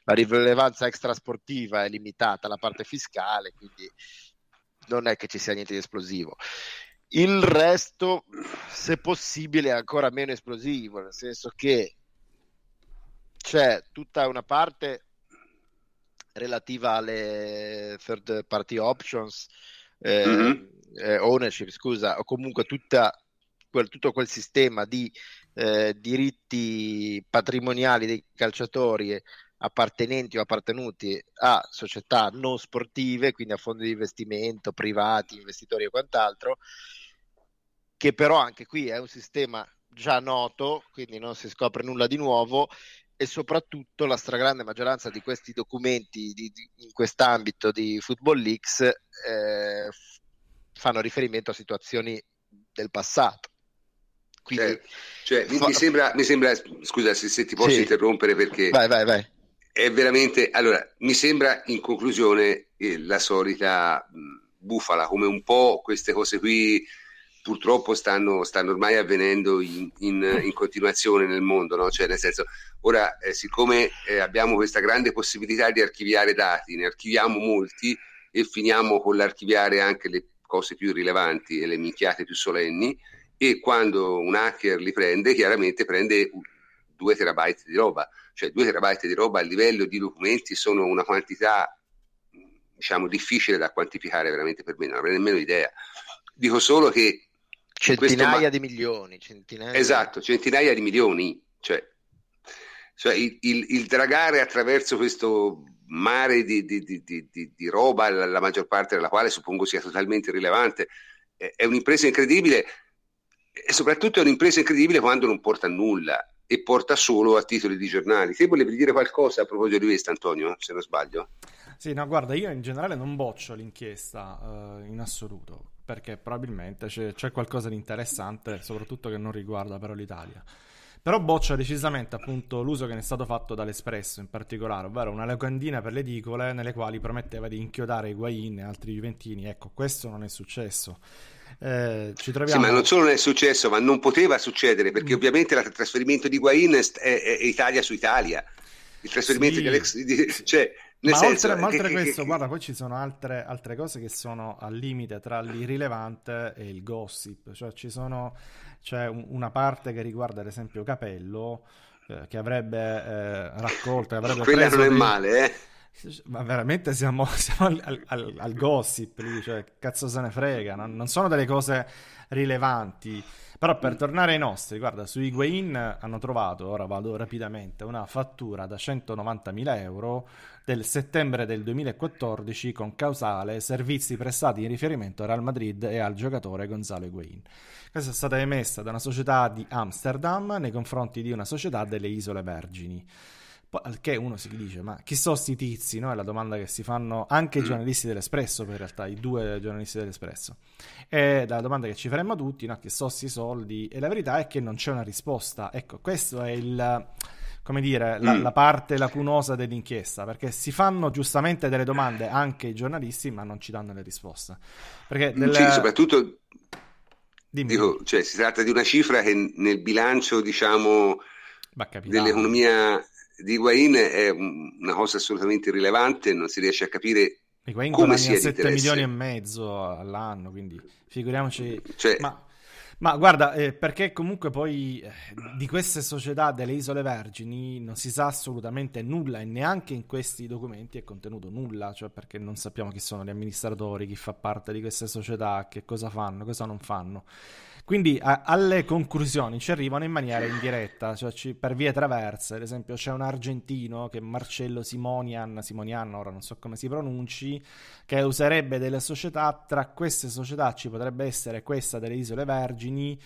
C: La rilevanza extrasportiva è limitata alla parte fiscale, quindi non è che ci sia niente di esplosivo. Il resto, se possibile, è ancora meno esplosivo, nel senso che c'è tutta una parte relativa alle third party options, eh, mm-hmm. eh, ownership, scusa, o comunque tutta quel, tutto quel sistema di eh, diritti patrimoniali dei calciatori appartenenti o appartenuti a società non sportive, quindi a fondi di investimento, privati, investitori e quant'altro, che però anche qui è un sistema già noto, quindi non si scopre nulla di nuovo e soprattutto la stragrande maggioranza di questi documenti di, di, in quest'ambito di Football Leaks eh, fanno riferimento a situazioni del passato.
A: Quindi, cioè, cioè, mi, sembra, mi, sembra, scusa se, se ti posso sì. interrompere perché
C: vai, vai, vai.
A: è veramente, allora, mi sembra in conclusione eh, la solita bufala, come un po' queste cose qui purtroppo stanno, stanno ormai avvenendo in, in, in, continuazione nel mondo, no? cioè nel senso, ora eh, siccome eh, abbiamo questa grande possibilità di archiviare dati, ne archiviamo molti e finiamo con l'archiviare anche le cose più rilevanti e le minchiate più solenni, e quando un hacker li prende, chiaramente prende 2 terabyte di roba, cioè 2 terabyte di roba a livello di documenti sono una quantità diciamo difficile da quantificare veramente per me, non avrei nemmeno idea. Dico solo che
C: centinaia ma... di milioni, centinaia
A: esatto, centinaia di milioni, cioè, cioè il, il, il, dragare attraverso questo mare di, di, di, di, roba, la, la maggior parte della quale suppongo sia totalmente irrilevante, è un'impresa incredibile e soprattutto è un'impresa incredibile quando non porta a nulla e porta solo a titoli di giornali. Te volevi dire qualcosa a proposito di questo, Antonio, se non sbaglio?
E: Sì, no, guarda, io in generale non boccio l'inchiesta uh, in assoluto, perché probabilmente c'è, c'è, qualcosa di interessante, soprattutto che non riguarda però l'Italia. Però boccia decisamente appunto l'uso che ne è stato fatto dall'Espresso in particolare, ovvero una locandina per le edicole nelle quali prometteva di inchiodare Higuain e altri Juventini. Ecco, questo non è successo.
A: Eh, ci troviamo... Sì, ma non solo non è successo, ma non poteva succedere perché mm. ovviamente il trasferimento di Guain è, è, è, Italia su Italia. Il trasferimento sì. di Alex, di, cioè,
E: ma, senso, oltre, ma oltre, a questo, che, guarda, poi ci sono altre, altre, cose che sono al limite tra l'irrilevante e il gossip. Cioè, ci sono, c'è un, una parte che riguarda, ad esempio, Capello, eh, che avrebbe eh, raccolto, avrebbe
A: Quella non è male, eh?
E: Ma veramente siamo, siamo al, al, al, gossip lì, cioè cazzo se ne frega, non, non sono delle cose rilevanti. Però per tornare ai nostri, guarda, su Higuain hanno trovato, ora vado rapidamente, una fattura da 190.000 euro del settembre del 2014 con causale servizi prestati in riferimento al Real Madrid e al giocatore Gonzalo Higuain. Questa è stata emessa da una società di Amsterdam nei confronti di una società delle Isole Vergini. Al che uno si dice, ma chi sono sti tizi? No? È la domanda che si fanno anche i mm. giornalisti dell'Espresso, poi in realtà, i due giornalisti dell'Espresso. È la domanda che ci faremmo tutti, no? chi sono sti soldi? E la verità è che non c'è una risposta. Ecco, questo è il come dire, la, mm. la, parte lacunosa dell'inchiesta, perché si fanno giustamente delle domande anche i giornalisti, ma non ci danno le risposte. Perché
A: delle... Sì, soprattutto dico, cioè, si tratta di una cifra che nel bilancio, diciamo, dell'economia di Higuain è una cosa assolutamente irrilevante, non si riesce a capire Higuain come sia
E: 7 milioni e mezzo all'anno, quindi figuriamoci... Cioè, ma, ma, guarda, eh, perché comunque poi eh, di queste società delle Isole Vergini non si sa assolutamente nulla e neanche in questi documenti è contenuto nulla, cioè perché non sappiamo chi sono gli amministratori, chi fa parte di queste società, che cosa fanno, cosa non fanno. Quindi a, alle conclusioni ci arrivano in maniera indiretta, cioè ci, per vie traverse. Ad esempio, c'è un argentino che è Marcello Simonian, Simonian, ora non so come si pronunci, che userebbe delle società. Tra queste società ci potrebbe essere questa delle Isole Vergini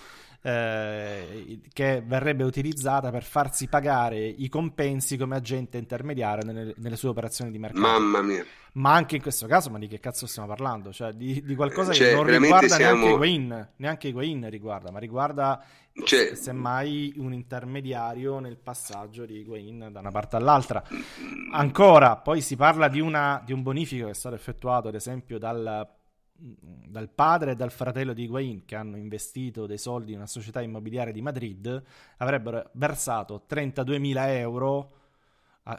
E: eh, che verrebbe utilizzata per farsi pagare i compensi come agente intermediario nelle, nelle, sue operazioni di mercato.
A: Mamma mia.
E: Ma anche in questo caso, ma di che cazzo stiamo parlando? Cioè, di, di qualcosa cioè, che non riguarda siamo... neanche Higuain, neanche Higuain riguarda, ma riguarda cioè... semmai un intermediario nel passaggio di Higuain da una parte all'altra. Ancora, poi si parla di, una, di un bonifico che è stato effettuato, ad esempio, dal dal padre e dal fratello di Higuain che hanno investito dei soldi in una società immobiliare di Madrid avrebbero versato 32.000 euro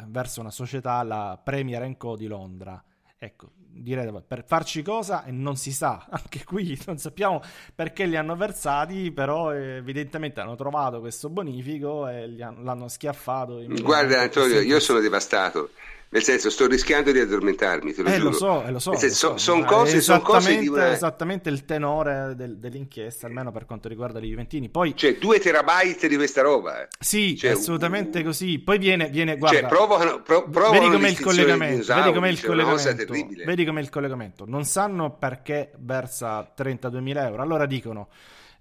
E: verso una società, la Premier Co di Londra. Ecco, direi per farci cosa e non si sa, anche qui non sappiamo perché li hanno versati, però evidentemente hanno trovato questo bonifico e hanno, l'hanno schiaffato.
A: Guarda Antonio, io sono devastato nel senso, sto rischiando di addormentarmi, te lo
E: eh,
A: giuro.
E: Lo so, eh, lo so.
A: so. Sono cose, son cose di una...
E: esattamente il tenore del, dell'inchiesta, almeno per quanto riguarda i Juventini. Poi...
A: Cioè, due terabyte di questa roba. Eh.
E: Sì, cioè, assolutamente uh, così. Poi viene, viene guarda,
A: cioè, provano, pro, provano
E: vedi com'è il collegamento, vedi com'è il cioè, collegamento, vedi com'è il collegamento. Non sanno perché versa 32.000 euro, allora dicono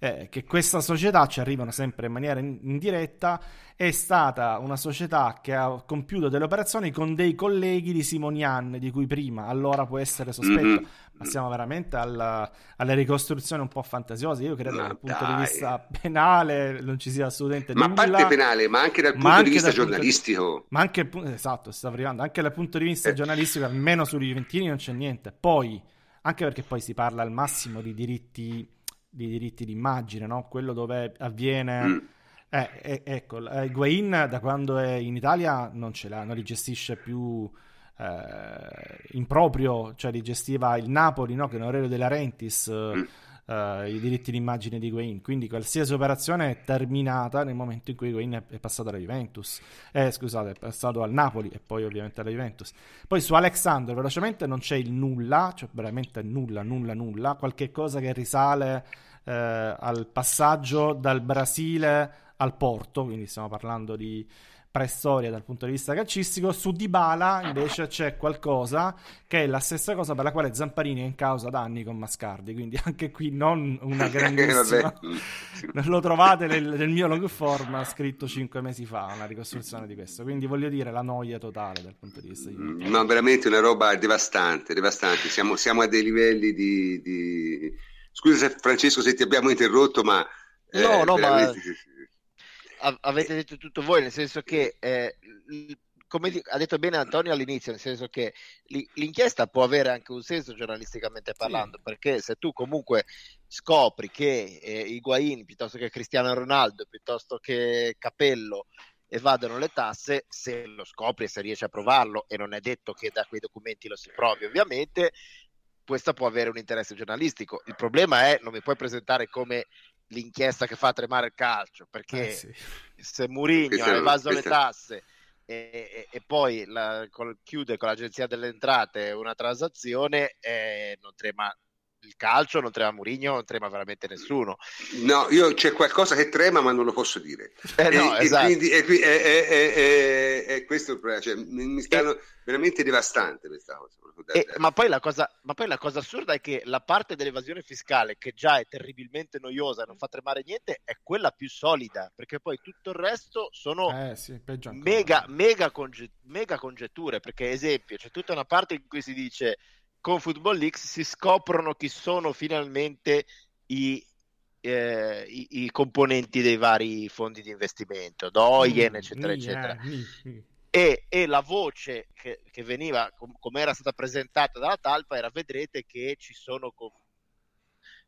E: eh, che questa società ci arrivano sempre in maniera indiretta, è stata una società che ha compiuto delle operazioni con dei colleghi di Simonian, di cui prima allora può essere sospetto. Mm-hmm. Ma siamo veramente alla, alle ricostruzioni un po' fantasiose. Io credo che dal punto di vista penale non ci sia assolutamente
A: ma
E: nulla.
A: Ma a parte penale, ma anche dal punto anche di vista giornalistico.
E: Di, ma anche, esatto, sta arrivando. Anche dal punto di vista eh. giornalistico, almeno sui Juventini non c'è niente. Poi, anche perché poi si parla al massimo di diritti di diritti d'immagine, no? quello dove avviene... Mm. Eh, eh, ecco, eh, Guain da quando è in Italia non ce l'ha, non li gestisce più eh, in proprio, cioè li gestiva il Napoli, no? che è un Aurelio De Laurentiis, mm uh, i diritti d'immagine di Higuain. Quindi qualsiasi operazione è terminata nel momento in cui Higuain è, è passato alla Juventus. Eh, scusate, è passato al Napoli e poi ovviamente alla Juventus. Poi su Alexander velocemente non c'è il nulla, cioè veramente nulla, nulla, nulla. Qualche cosa che risale eh, al passaggio dal Brasile al Porto, quindi stiamo parlando di preistoria dal punto di vista calcistico. Su Dybala invece c'è qualcosa che è la stessa cosa per la quale Zamparini è in causa da anni con Mascardi, quindi anche qui non una grandissima... Lo trovate nel, nel, mio log form scritto cinque mesi fa, una ricostruzione di questo, quindi voglio dire la noia totale dal punto di vista di...
A: Ma veramente una roba devastante, devastante. Siamo, siamo a dei livelli di, di... Scusa se, Francesco se ti abbiamo interrotto, ma...
C: No, eh, no, veramente... ma avete detto tutto voi, nel senso che, eh, come ha detto bene Antonio all'inizio, nel senso che l'inchiesta può avere anche un senso giornalisticamente parlando, sì. perché se tu comunque scopri che eh, Higuain piuttosto che Cristiano Ronaldo, piuttosto che Capello evadono le tasse, se lo scopri e se riesci a provarlo, e non è detto che da quei documenti lo si provi ovviamente, questo può avere un interesse giornalistico. Il problema è non mi puoi presentare come l'inchiesta che fa tremare il calcio, perché eh sì. se Murigno ha evaso le tasse e, e, e poi la, col, chiude con l'agenzia delle entrate una transazione, eh, non trema il calcio, non trema Murigno, non trema veramente nessuno.
A: No, io c'è qualcosa che trema, ma non lo posso dire.
C: Eh no,
A: e,
C: esatto.
A: e quindi è, è, è, è, questo il problema. Cioè, mi stanno veramente devastante questa cosa.
C: E, ma, poi cosa, ma, poi la cosa, assurda è che la parte dell'evasione fiscale, che già è terribilmente noiosa e non fa tremare niente, è quella più solida, perché poi tutto il resto sono
E: eh, sì,
C: mega, mega, conge- mega congetture. Perché, esempio, c'è tutta una parte in cui si dice con Football X si scoprono chi sono finalmente i, eh, i, i componenti dei vari fondi di investimento, Doyen, mm, eccetera, eccetera. E, e, la voce che, che veniva, com- come era stata presentata dalla talpa, era vedrete che ci sono com-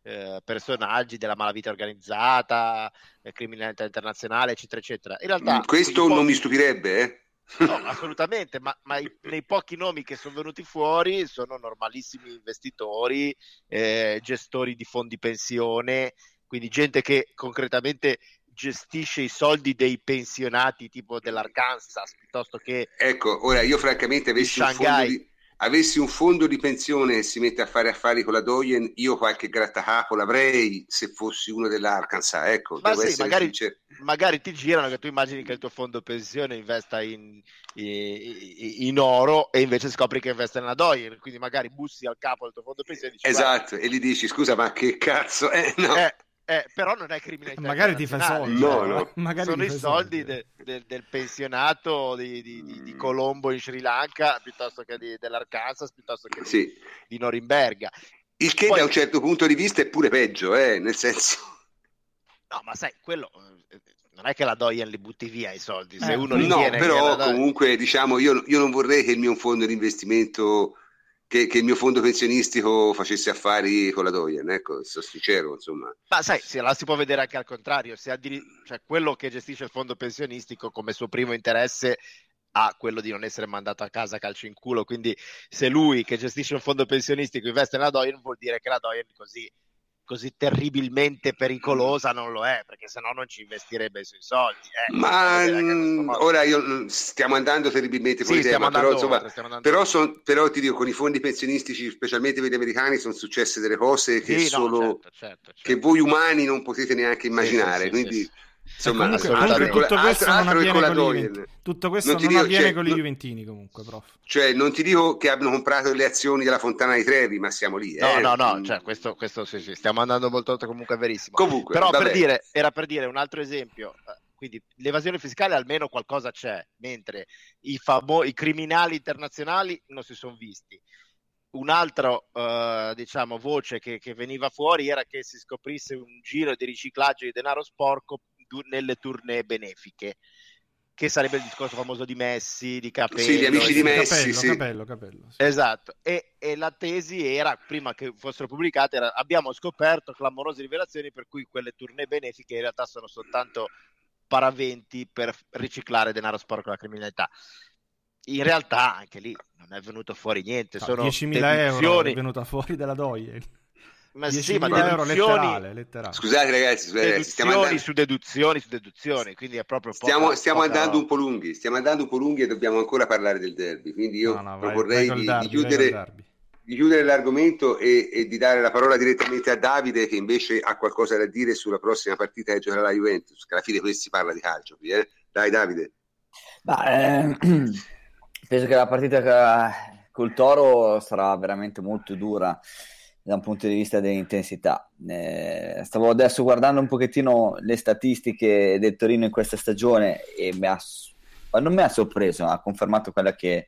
C: eh, personaggi della malavita organizzata, eh, criminalità internazionale, eccetera, eccetera. In realtà,
A: mm, questo non mi stupirebbe, eh?
C: No, assolutamente, ma, ma i, nei pochi nomi che sono venuti fuori sono normalissimi investitori, eh, gestori di fondi pensione, quindi gente che concretamente gestisce i soldi dei pensionati tipo dell'Arkansas piuttosto che
A: ecco ora io francamente avessi un fondo di, avessi un fondo di pensione e si mette a fare affari con la Doyen, io qualche grattacapo l'avrei se fossi uno dell'Arkansas. Ecco,
C: Ma sì, magari, magari, ti girano che tu immagini che il tuo fondo pensione investa in, in, in oro e invece scopri che investe nella Doyen, quindi magari bussi al capo del tuo fondo pensione e dici,
A: Esatto, e gli dici scusa ma che cazzo è? No.
C: Eh, eh, però non è criminalità.
E: Magari ti fa soldi.
A: No, no.
C: Magari Sono i soldi, soldi. De, de, del pensionato di, di, di, di, Colombo in Sri Lanka piuttosto che dell'Arkansas, piuttosto che
A: sì.
C: di, Norimberga.
A: Il che Poi... da un certo punto di vista è pure peggio, eh, nel senso...
C: No, ma sai, quello eh, non è che la Doyen li butti via i soldi, se
A: eh,
C: uno
A: No, però comunque diciamo io, io non vorrei che il mio fondo di investimento che, che, il mio fondo pensionistico facesse affari con la Doyen, ecco, sono sincero, insomma.
C: Ma sai, se la si può vedere anche al contrario, se addiri- cioè, quello che gestisce il fondo pensionistico come suo primo interesse ha quello di non essere mandato a casa calcio in culo, quindi se lui che gestisce un fondo pensionistico investe nella Doyen vuol dire che la Doyen così così terribilmente pericolosa non lo è, perché sennò non ci investirebbe sui soldi. Eh.
A: Ma mh, ora io, mm, stiamo andando terribilmente fuori sì, tema, però, insomma, oltre, però, son, però, ti dico, con i fondi pensionistici, specialmente per gli americani, sono successe delle cose che, sì, solo, no, certo, certo, certo. che voi umani non potete neanche immaginare. Sì, quindi
E: Insomma, comunque, comunque tutto questo non avviene con gli tutto questo non, non dico, avviene cioè, con gli Juventini comunque, prof.
A: Cioè, non ti dico che abbiano comprato le azioni della Fontana di Trevi, ma siamo lì.
C: No,
A: eh?
C: no, no, cioè, questo, questo sì, sì, stiamo andando molto oltre, comunque è verissimo. Comunque, Però per dire, era per dire un altro esempio, eh, quindi l'evasione fiscale almeno qualcosa c'è, mentre i, famo- i criminali internazionali non si sono visti un'altra uh, diciamo, voce che, che, veniva fuori era che si scoprisse un giro di riciclaggio di denaro sporco nelle tournée benefiche che sarebbe il discorso famoso di Messi, di Capello.
A: Sì, gli amici di Messi,
E: Capello,
A: sì.
E: Capello, Capello sì.
C: Esatto, e, e, la tesi era, prima che fossero pubblicate, era, abbiamo scoperto clamorose rivelazioni per cui quelle tournée benefiche in realtà sono soltanto paraventi per riciclare denaro sporco alla criminalità. In realtà anche lì non è venuto fuori niente, no, sono 10.000
E: euro è venuta fuori dalla Doyle
C: ma sì, ma deduzioni, letterale,
A: letterale. Scusate ragazzi, scusate,
C: deduzioni andando... su deduzioni su deduzioni, quindi è proprio
A: poca, stiamo, stiamo poca andando un po' lunghi, stiamo andando un po' lunghi e dobbiamo ancora parlare del derby, quindi io no, no, proporrei vai, vai di, derby, di, chiudere, di, chiudere, l'argomento e, e, di dare la parola direttamente a Davide che invece ha qualcosa da dire sulla prossima partita che giocherà la Juventus, che alla fine qui si parla di calcio, eh? dai Davide.
B: Bah, eh, penso che la partita col Toro sarà veramente molto dura da un punto di vista dell'intensità. Eh, stavo adesso guardando un pochettino le statistiche del Torino in questa stagione e mi ha, non mi ha sorpreso, ha confermato quella che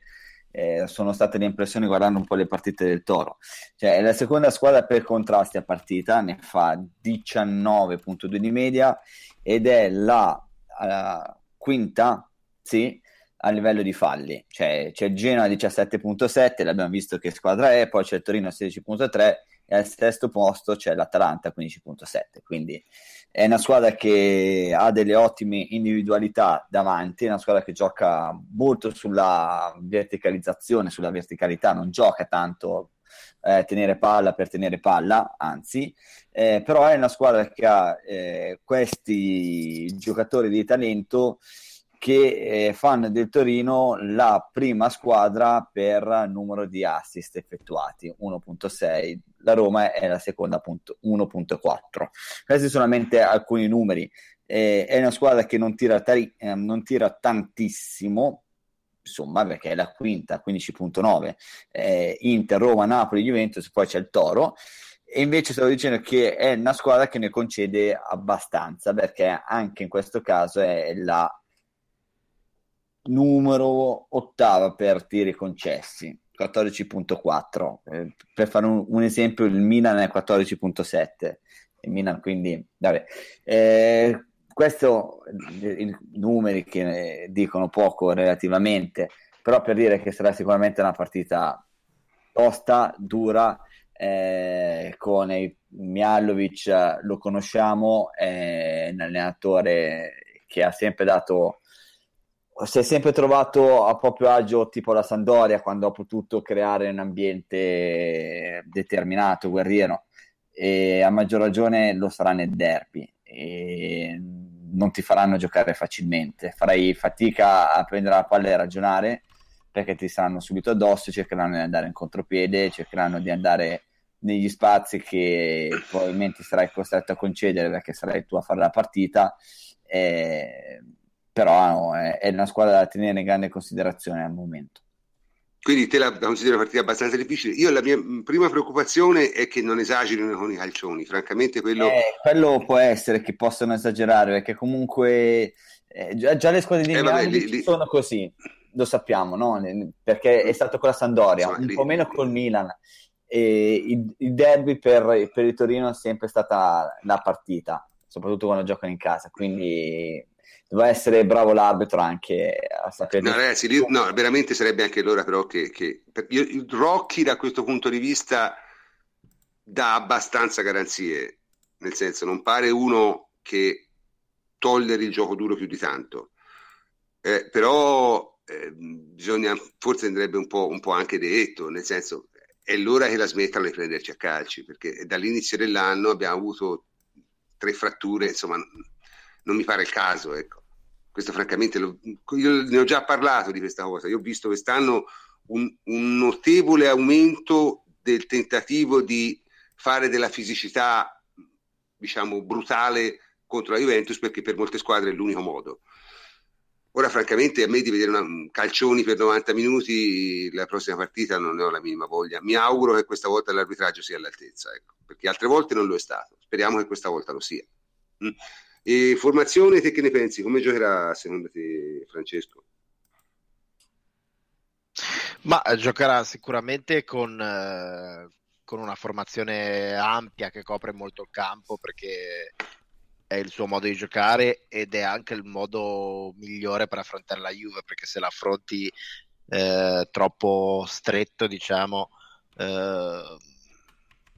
B: eh, sono state le impressioni guardando un po' le partite del Toro. Cioè, è la seconda squadra per contrasti a partita, ne fa 19.2 di media ed è la uh, quinta, sì, a livello di falli. Cioè, c'è il Genoa 17.7, l'abbiamo visto che squadra è, poi c'è il Torino 16.3 e al sesto posto c'è l'Atalanta 15.7. Quindi è una squadra che ha delle ottime individualità davanti, è una squadra che gioca molto sulla verticalizzazione, sulla verticalità, non gioca tanto eh, tenere palla per tenere palla, anzi, eh, però è una squadra che ha eh, questi giocatori di talento che eh, fanno del Torino la prima squadra per numero di assist effettuati, 1.6, la Roma è la seconda, 1.4. Questi sono solamente alcuni numeri. Eh, è una squadra che non tira, tari- eh, non tira tantissimo, insomma, perché è la quinta, 15.9, eh, Inter, Roma, Napoli, Juventus, poi c'è il Toro. E invece stavo dicendo che è una squadra che ne concede abbastanza, perché anche in questo caso è la numero ottava per tiri concessi, 14.4. Eh, per fare un, un, esempio, il Milan è 14.7. Il Milan quindi, vabbè. Eh, questo i numeri che dicono poco relativamente, però per dire che sarà sicuramente una partita tosta, dura, eh, con il Mialovic lo conosciamo, è un allenatore che ha sempre dato si è sempre trovato a proprio agio tipo la Sandoria quando ha potuto creare un ambiente determinato, guerriero e a maggior ragione lo sarà nel derby e non ti faranno giocare facilmente. Farai fatica a prendere la palla e ragionare perché ti saranno subito addosso cercheranno di andare in contropiede cercheranno di andare negli spazi che probabilmente sarai costretto a concedere perché sarai tu a fare la partita e però è, è una squadra da tenere in grande considerazione al momento.
A: Quindi te la considero una partita abbastanza difficile. Io la mia prima preoccupazione è che non esagerino con i calcioni. Francamente, quello.
B: Eh, quello può essere che possano esagerare, perché comunque eh, già, già, le squadre di eh, vabbè, li, li... sono così, lo sappiamo, no? Perché è stato con la Sandoria, un li... po' meno col Milan. E il, il derby per, per il Torino è sempre stata la partita, soprattutto quando giocano in casa. Quindi doveva essere bravo l'arbitro anche a sapere.
A: No, ragazzi, lì, no, veramente sarebbe anche l'ora, però, che, che io, Rocky da questo punto di vista dà abbastanza garanzie, nel senso, non pare uno che togliere il gioco duro più di tanto, eh, però eh, bisogna, forse andrebbe un po', un po' anche detto, nel senso, è l'ora che la smettano di prenderci a calci, perché dall'inizio dell'anno abbiamo avuto tre fratture, insomma non mi pare il caso, ecco. Questo francamente, lo, io ne ho già parlato di questa cosa, io ho visto quest'anno un, un notevole aumento del tentativo di fare della fisicità, diciamo, brutale contro la Juventus perché per molte squadre è l'unico modo. Ora, francamente, a me di vedere una, calcioni per 90 minuti la prossima partita non ne ho la minima voglia. Mi auguro che questa volta l'arbitraggio sia all'altezza, ecco, perché altre volte non lo è stato. Speriamo che questa volta lo sia. Mm. E formazione, te che ne pensi? Come giocherà secondo te Francesco?
C: Ma eh, giocherà sicuramente con, eh, con, una formazione ampia che copre molto il campo perché è il suo modo di giocare ed è anche il modo migliore per affrontare la Juve perché se la affronti eh, troppo stretto diciamo eh,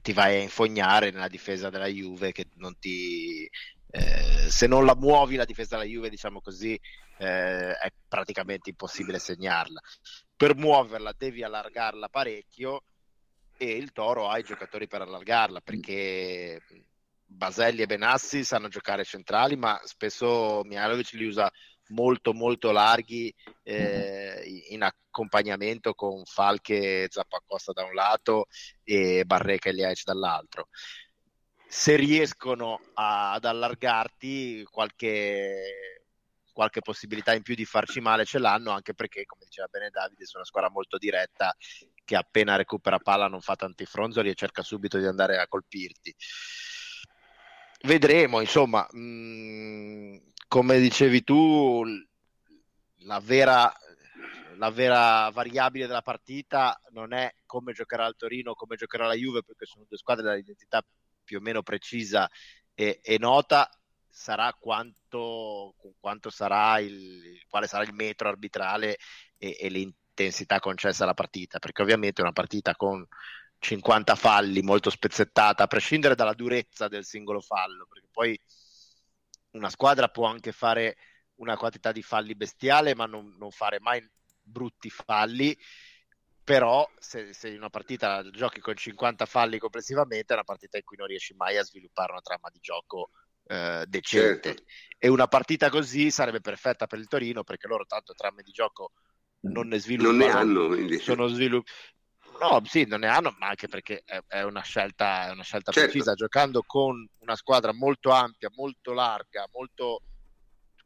C: ti vai a infognare nella difesa della Juve che non ti eh, se non la muovi la difesa della Juve, diciamo così, eh, è praticamente impossibile segnarla. Per muoverla devi allargarla parecchio e il Toro ha i giocatori per allargarla perché Baselli e Benassi sanno giocare centrali, ma spesso Mialovic li usa molto molto larghi eh, in accompagnamento con Falche e Zappacosta da un lato e Barreca e Liaic dall'altro se riescono a, ad allargarti qualche, qualche possibilità in più di farci male ce l'hanno anche perché come diceva bene Davide sono una squadra molto diretta che appena recupera palla non fa tanti fronzoli e cerca subito di andare a colpirti. Vedremo insomma mh, mm, come dicevi tu la vera la vera variabile della partita non è come giocherà il Torino, come giocherà la Juve, perché sono due squadre dall'identità più o meno precisa e, e nota sarà quanto, quanto sarà il, quale sarà il metro arbitrale e, e l'intensità concessa alla partita, perché ovviamente una partita con 50 falli molto spezzettata, a prescindere dalla durezza del singolo fallo, perché poi una squadra può anche fare una quantità di falli bestiale, ma non, non fare mai brutti falli però se, se, in una partita giochi con 50 falli complessivamente è una partita in cui non riesci mai a sviluppare una trama di gioco eh, decente certo. e una partita così sarebbe perfetta per il Torino perché loro tanto trame di gioco non ne sviluppano
A: non ne hanno quindi.
C: sono svilupp- no sì non ne hanno ma anche perché è, è una scelta, è una scelta certo. precisa giocando con una squadra molto ampia molto larga molto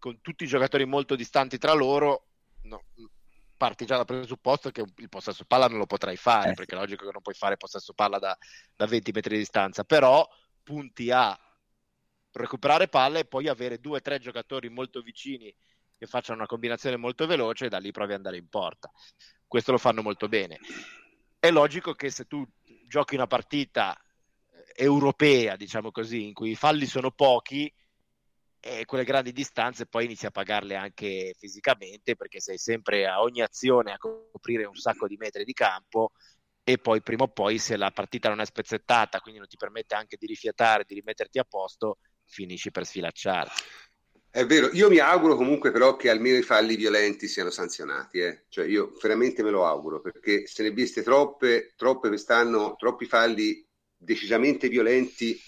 C: con tutti i giocatori molto distanti tra loro no, parti già dal presupposto che il possesso palla non lo potrai fare, eh. perché è logico che non puoi fare possesso palla da, da 20 metri di distanza, però punti a recuperare palle e poi avere due o tre giocatori molto vicini che facciano una combinazione molto veloce e da lì provi ad andare in porta. Questo lo fanno molto bene. È logico che se tu giochi una partita europea, diciamo così, in cui i falli sono pochi, e quelle grandi distanze poi inizi a pagarle anche fisicamente perché sei sempre a ogni azione a coprire un sacco di metri di campo e poi prima o poi se la partita non è spezzettata quindi non ti permette anche di rifiatare, di rimetterti a posto finisci per sfilacciarti
A: è vero, io mi auguro comunque però che almeno i falli violenti siano sanzionati, eh? cioè io veramente me lo auguro perché se ne viste troppe, troppe quest'anno, troppi falli decisamente violenti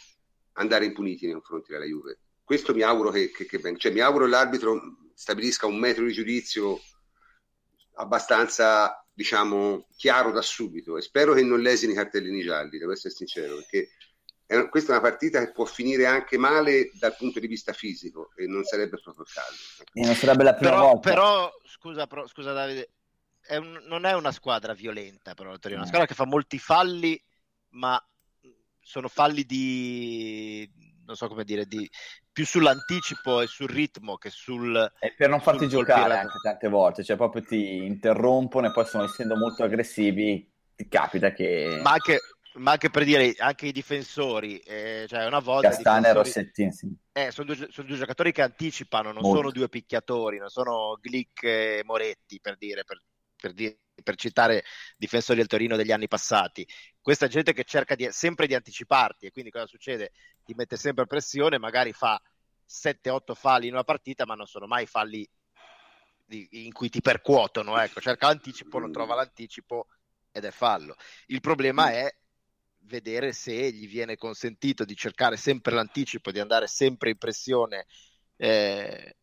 A: andare impuniti nei confronti della Juve questo mi auguro che, che, che venga. Cioè, mi auguro che l'arbitro stabilisca un metro di giudizio abbastanza, diciamo, chiaro da subito e spero che non lesini i cartellini gialli, devo essere sincero, perché è, questa è una partita che può finire anche male dal punto di vista fisico e non sarebbe proprio il caso.
B: E non sarebbe la prima
C: però,
B: volta.
C: Però, scusa, però, scusa Davide, è un, non è una squadra violenta, però, è una squadra che fa molti falli, ma sono falli di non so come dire, di, più sull'anticipo e sul ritmo che sul...
B: E per non farti giocare anche tante volte, cioè proprio ti interrompono e poi sono essendo molto aggressivi, ti capita che...
C: Ma anche, ma anche per dire, anche i difensori, eh, cioè una volta...
B: Castane e Rossettini, sì.
C: Eh, sono, due, sono, due, giocatori che anticipano, non molto. sono due picchiatori, non sono Glick e Moretti, per dire, per, per dire per citare difensori del Torino degli anni passati. Questa gente che cerca di, sempre di anticiparti e quindi cosa succede? Ti mette sempre pressione, magari fa 7-8 falli in una partita, ma non sono mai falli di, in cui ti percuotono. Ecco, cerca l'anticipo, non trova l'anticipo ed è fallo. Il problema è vedere se gli viene consentito di cercare sempre l'anticipo, di andare sempre in pressione. Eh,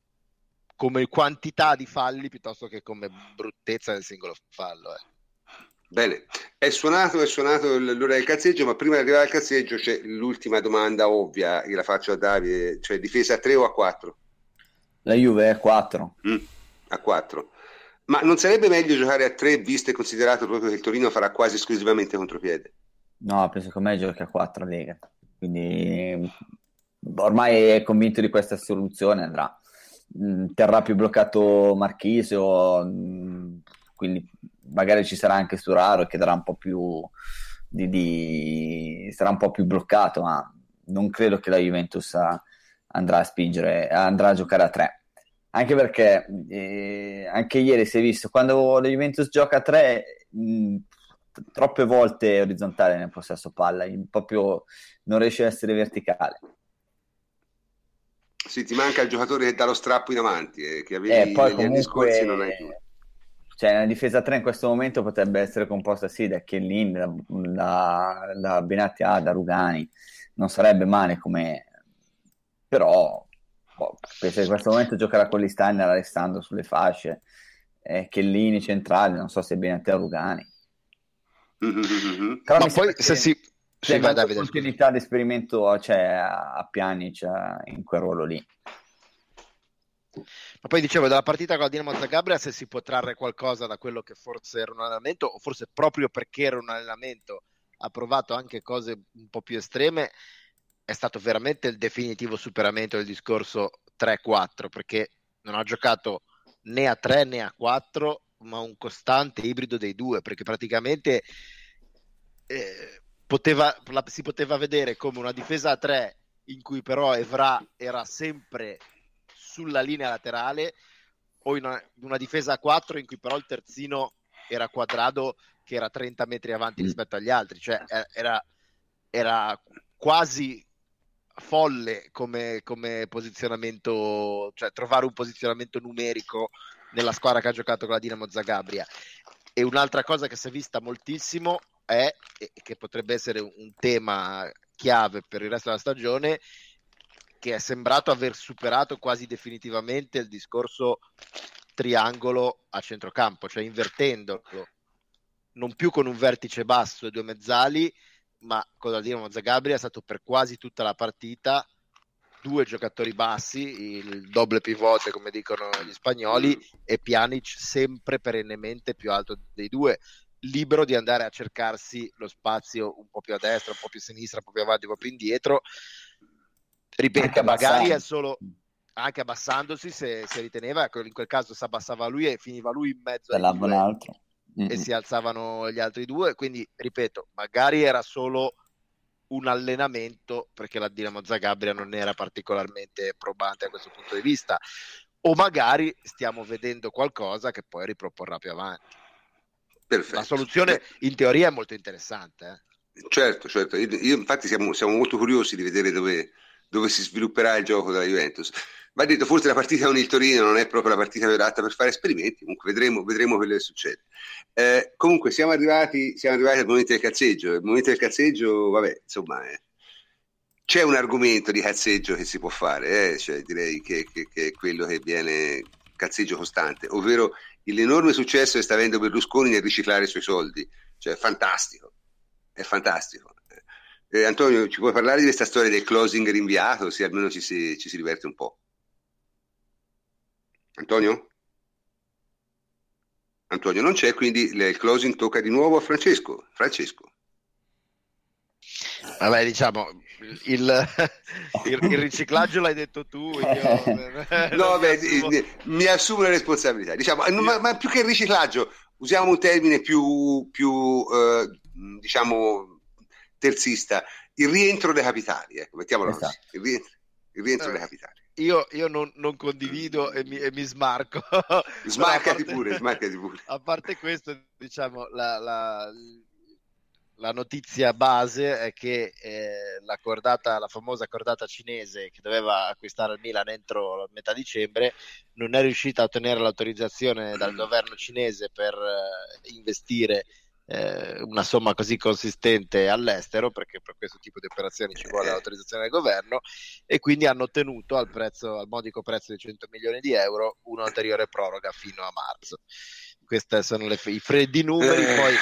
C: come quantità di falli piuttosto che come bruttezza del singolo fallo. Eh.
A: Bene, è suonato, è suonato l'ora del cazzeggio, ma prima di arrivare al cazzeggio c'è l'ultima domanda ovvia, che la faccio a Davide, cioè difesa a 3 o a 4?
B: La Juve è a 4.
A: Mm, a 4. Ma non sarebbe meglio giocare a 3 visto e considerato proprio che il Torino farà quasi esclusivamente contropiede?
B: No, penso che me giochi a 4 Lega, quindi ormai è convinto di questa soluzione andrà. Mm, terrà più bloccato Marchisio, mm, quindi magari ci sarà anche Sturaro che darà un po' più di, di, sarà un po' più bloccato, ma non credo che la Juventus andrà a spingere, andrà a giocare a tre. Anche perché eh, anche ieri si è visto quando la Juventus gioca a tre, mh, mm, troppe volte orizzontale nel possesso palla, proprio non riesce ad essere verticale.
A: Sì, ti manca il giocatore che dà lo strappo in avanti, eh, che avevi eh, poi negli anni scorsi non hai più.
B: Cioè, la difesa 3 in questo momento potrebbe essere composta sì da Chiellin, da, da, da Benatti A, da Rugani, non sarebbe male come... però boh, penso che in questo momento giocherà con l'Isteiner Alessandro sulle fasce, eh, Chiellini centrali, non so se Benatti A Rugani.
C: Mm-hmm. Però Ma poi se si
B: sì, Davide, continuità di esperimento cioè, a Pjanic cioè, in quel ruolo lì.
C: Ma poi dicevo, dalla partita con la Dinamo Zagabria se si può trarre qualcosa da quello che forse era un allenamento, o forse proprio perché era un allenamento ha provato anche cose un po' più estreme, è stato veramente il definitivo superamento del discorso 3-4, perché non ha giocato né a 3 né a 4, ma un costante ibrido dei due, perché praticamente... Eh, poteva, la, si poteva vedere come una difesa a tre in cui però Evra era sempre sulla linea laterale o in una, una difesa a 4 in cui però il terzino era quadrado che era 30 metri avanti mm. rispetto agli altri, cioè era, era quasi folle come, come, posizionamento, cioè trovare un posizionamento numerico nella squadra che ha giocato con la Dinamo Zagabria. E un'altra cosa che si è vista moltissimo è, e che potrebbe essere un tema chiave per il resto della stagione, che è sembrato aver superato quasi definitivamente il discorso triangolo a centrocampo, cioè invertendolo, non più con un vertice basso e due mezzali, ma la Dinamo Zagabria è stato per quasi tutta la partita due giocatori bassi, il doble pivote come dicono gli spagnoli, e Pjanic sempre perennemente più alto dei due, libero di andare a cercarsi lo spazio un po' più a destra, un po' più a sinistra, un po' più avanti, un po' più indietro. Ripeto, magari è solo anche abbassandosi se, se riteneva, in quel caso si abbassava lui e finiva lui in mezzo
B: altro.
C: Mm-hmm. e si alzavano gli altri due. Quindi, ripeto, magari era solo un allenamento perché la Dinamo Zagabria non era particolarmente probante a questo punto di vista, o magari stiamo vedendo qualcosa che poi riproporrà più avanti. Perfetto. La soluzione in teoria è molto interessante.
A: Eh? Certo, certo. Io, io infatti siamo, siamo, molto curiosi di vedere dove, dove si svilupperà il gioco della Juventus. Va detto, forse la partita con il Torino non è proprio la partita adatta per fare esperimenti, comunque vedremo, vedremo quello che succede. Eh, comunque siamo arrivati, siamo arrivati, al momento del cazzeggio. Il momento del cazzeggio, vabbè, insomma, eh, c'è un argomento di cazzeggio che si può fare, eh, cioè, direi che, che, che, è quello che viene cazzeggio costante, ovvero l'enorme successo che sta avendo Berlusconi nel riciclare i suoi soldi. Cioè, fantastico, è fantastico. Eh, Antonio, ci puoi parlare di questa storia del closing rinviato, se almeno ci si, ci si diverte un po'? Antonio? Antonio non c'è, quindi il closing tocca di nuovo a Francesco. Francesco.
C: Vabbè, diciamo, il, il, il riciclaggio l'hai detto tu. Io,
A: no, beh, assumo... mi assumo la responsabilità. Diciamo, ma, ma, più che il riciclaggio, usiamo un termine più, più eh, diciamo, terzista, il rientro dei capitali. Ecco, mettiamolo esatto. così. Il rientro, il rientro eh. dei capitali
C: io, io non, non, condivido e mi, e mi smarco.
A: Smarcati parte, pure, smarcati pure.
C: A parte questo, diciamo, la, la, la notizia base è che eh, la, cordata, la famosa cordata cinese che doveva acquistare il Milan entro metà dicembre non è riuscita a ottenere l'autorizzazione dal governo cinese per eh, investire eh, una somma così consistente all'estero, perché per questo tipo di operazioni ci vuole l'autorizzazione del governo, e quindi hanno ottenuto al, prezzo, al modico prezzo di 100 milioni di euro un'ulteriore proroga fino a marzo. Questi sono le, i freddi numeri, eh. poi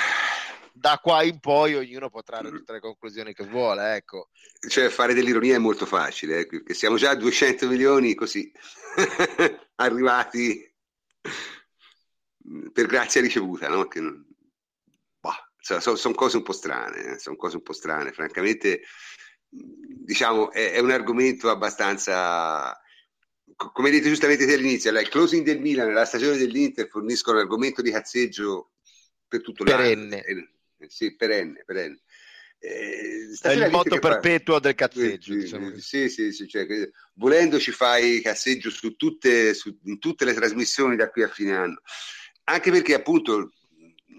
C: da qua in poi ognuno potrà trarre tutte le conclusioni che vuole. Ecco.
A: Cioè, fare dell'ironia è molto facile, eh, siamo già a 200 milioni così arrivati per grazia ricevuta, no? Che non, sono, sono cose un po' strane, eh? sono cose un po' strane, francamente, diciamo, è, è un argomento abbastanza come dite giustamente te all'inizio, il closing del Milan e la stagione dell'Inter forniscono l'argomento di cazzeggio per tutto
C: perenne.
A: l'anno. Eh, sì, perenne, perenne.
C: Eh, è il motto perpetuo fa... del cazzeggio.
A: Sì, diciamo. sì, sì, sì cioè, volendo ci fai cazzeggio su tutte, su, in tutte le trasmissioni da qui a fine anno. Anche perché appunto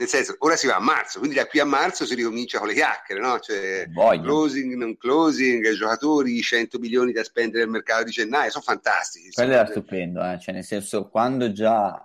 A: nel senso, ora si va a marzo, quindi da qui a marzo si ricomincia con le chiacchiere, no? Cioè, Voglio. closing, non closing, giocatori, 100 milioni da spendere nel mercato di gennaio, sono fantastici.
B: Quello era stupendo, eh? cioè, nel senso, quando già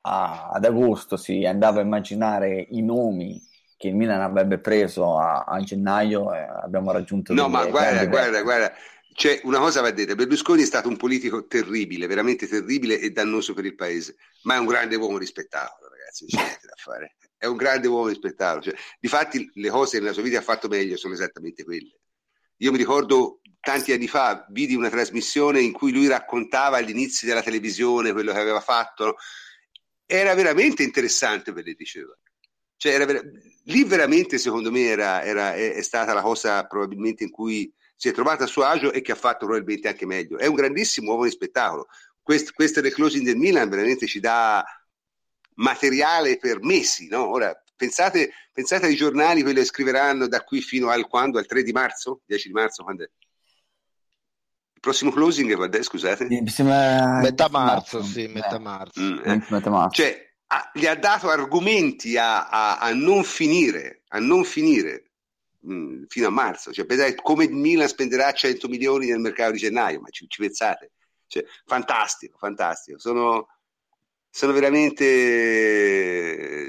B: a, ad agosto si andava a immaginare i nomi che il Milan avrebbe preso a, a gennaio, eh, abbiamo raggiunto...
A: No, ma guarda, guarda, guarda, c'è una cosa va detta, Berlusconi è stato un politico terribile, veramente terribile e dannoso per il paese, ma è un grande uomo rispettato ragazzi, c'è niente da fare. È un grande uomo di spettacolo. Cioè, difatti, le cose che nella sua vita ha fatto meglio sono esattamente quelle. Io mi ricordo tanti anni fa, vidi una trasmissione in cui lui raccontava all'inizio della televisione quello che aveva fatto. Era veramente interessante per le diceva. Cioè, era ver- lì veramente, secondo me, era, era, è, è stata la cosa probabilmente in cui si è trovata a suo agio e che ha fatto probabilmente anche meglio. È un grandissimo uomo di spettacolo. Quest, questo del closing del Milan veramente ci dà materiale per mesi. No? Ora, pensate, pensate, ai giornali, quelli che scriveranno da qui fino al quando? Al 3 di marzo? 10 di marzo? Quando è? Il prossimo closing quando è? Scusate.
C: Metà marzo, sì, metà marzo. Mm,
A: eh. metà marzo. Cioè, ha, gli ha dato argomenti a, a, a non finire, a non finire mh, mm, fino a marzo. Cioè, pensate come il Milan spenderà 100 milioni nel mercato di gennaio, ma ci, ci pensate? Cioè, fantastico, fantastico. Sono sono veramente,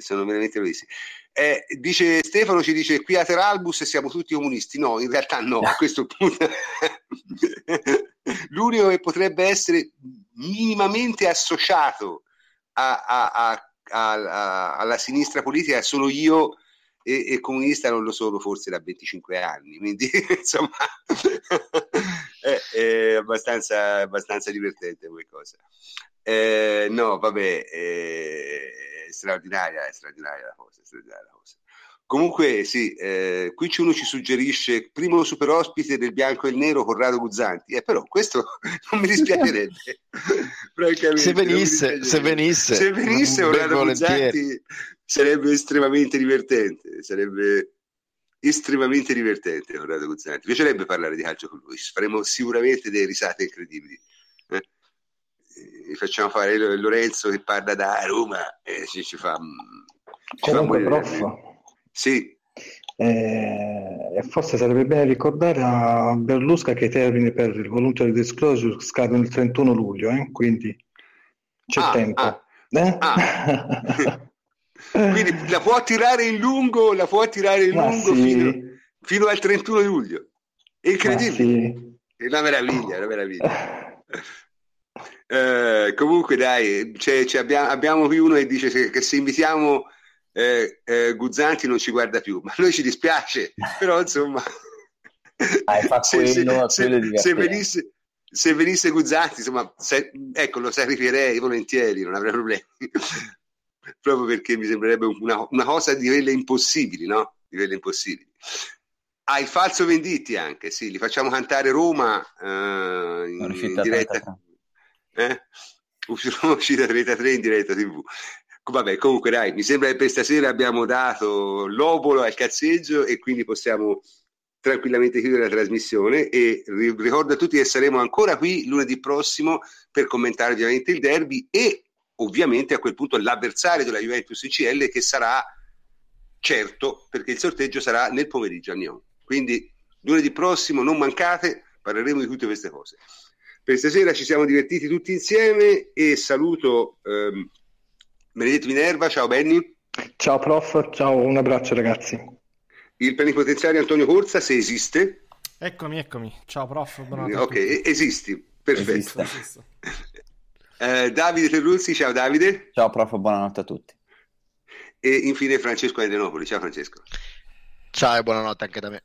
A: sono veramente bellissimi. Eh, dice Stefano ci dice qui a Teralbus siamo tutti comunisti no in realtà no a questo punto l'unico che potrebbe essere minimamente associato a, a, a, alla sinistra politica sono io e, e, comunista non lo sono forse da 25 anni quindi insomma è, è abbastanza, abbastanza divertente come cosa eh, no vabbè eh, straordinaria, è straordinaria la cosa, straordinaria la cosa. Comunque sì, eh, qui uno ci suggerisce primo super ospite del bianco e il nero Corrado Guzzanti, eh, però questo non mi dispiacerebbe.
C: se venisse, se venisse,
A: se venisse Corrado Guzzanti sarebbe estremamente divertente, sarebbe estremamente divertente Corrado Guzzanti. Mi piacerebbe parlare di calcio con lui, faremo sicuramente delle risate incredibili. Eh? facciamo fare Lorenzo che parla da Roma e ci, ci fa...
D: Ci Comunque, fa prof,
A: sì.
D: Eh, forse sarebbe bene ricordare a Berlusca che i termini per il voluntary disclosure scadono il 31 luglio, eh? quindi c'è ah, tempo. Ah, eh? ah.
A: quindi la può tirare in lungo, la può tirare in Ma lungo sì. fino, fino, al 31 luglio. È incredibile. Sì. È una meraviglia, una meraviglia. Eh, comunque dai, c'è abbiamo, abbiamo, qui uno che dice che, che se invitiamo eh, eh, Guzzanti non ci guarda più, ma a noi ci dispiace, però insomma... se, se, se, se, venisse, se venisse Guzzanti, insomma, ecco, lo sacrifierei volentieri, non avrei problemi. Proprio perché mi sembrerebbe una, una cosa di quelle impossibili, no? Di quelle impossibili. Ah, il falso Venditti anche, sì, li facciamo cantare Roma eh, in, in diretta eh? uscita 33 in diretta tv vabbè comunque dai mi sembra che per stasera abbiamo dato l'obolo al cazzeggio e quindi possiamo tranquillamente chiudere la trasmissione. E ricordo a tutti che saremo ancora qui lunedì prossimo per commentare ovviamente il derby e ovviamente a quel punto l'avversario della Juventus ICL che sarà certo perché il sorteggio sarà nel pomeriggio a Nyon. Quindi lunedì prossimo non mancate parleremo di tutte queste cose. Per stasera ci siamo divertiti tutti insieme e saluto ehm, Benedetto Minerva, ciao Benny.
D: Ciao prof, ciao, un abbraccio ragazzi.
A: Il plenipotenziario Antonio Corsa, se esiste.
E: Eccomi, eccomi. Ciao prof, buonanotte.
A: Ok, esisti, perfetto. eh, Davide Terruzzi, ciao Davide.
B: Ciao prof, buonanotte a tutti.
A: E infine Francesco Adenopoli, ciao Francesco.
C: Ciao e buonanotte anche da me.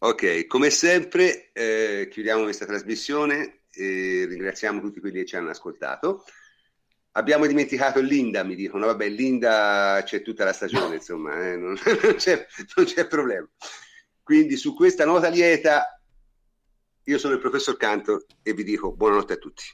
A: Ok, come sempre eh, chiudiamo questa trasmissione e ringraziamo tutti quelli che ci hanno ascoltato. Abbiamo dimenticato Linda, mi dicono, vabbè, Linda c'è tutta la stagione, insomma, eh, non, non, c'è, non c'è problema. Quindi su questa nota lieta io sono il professor Cantor e vi dico buonanotte a tutti.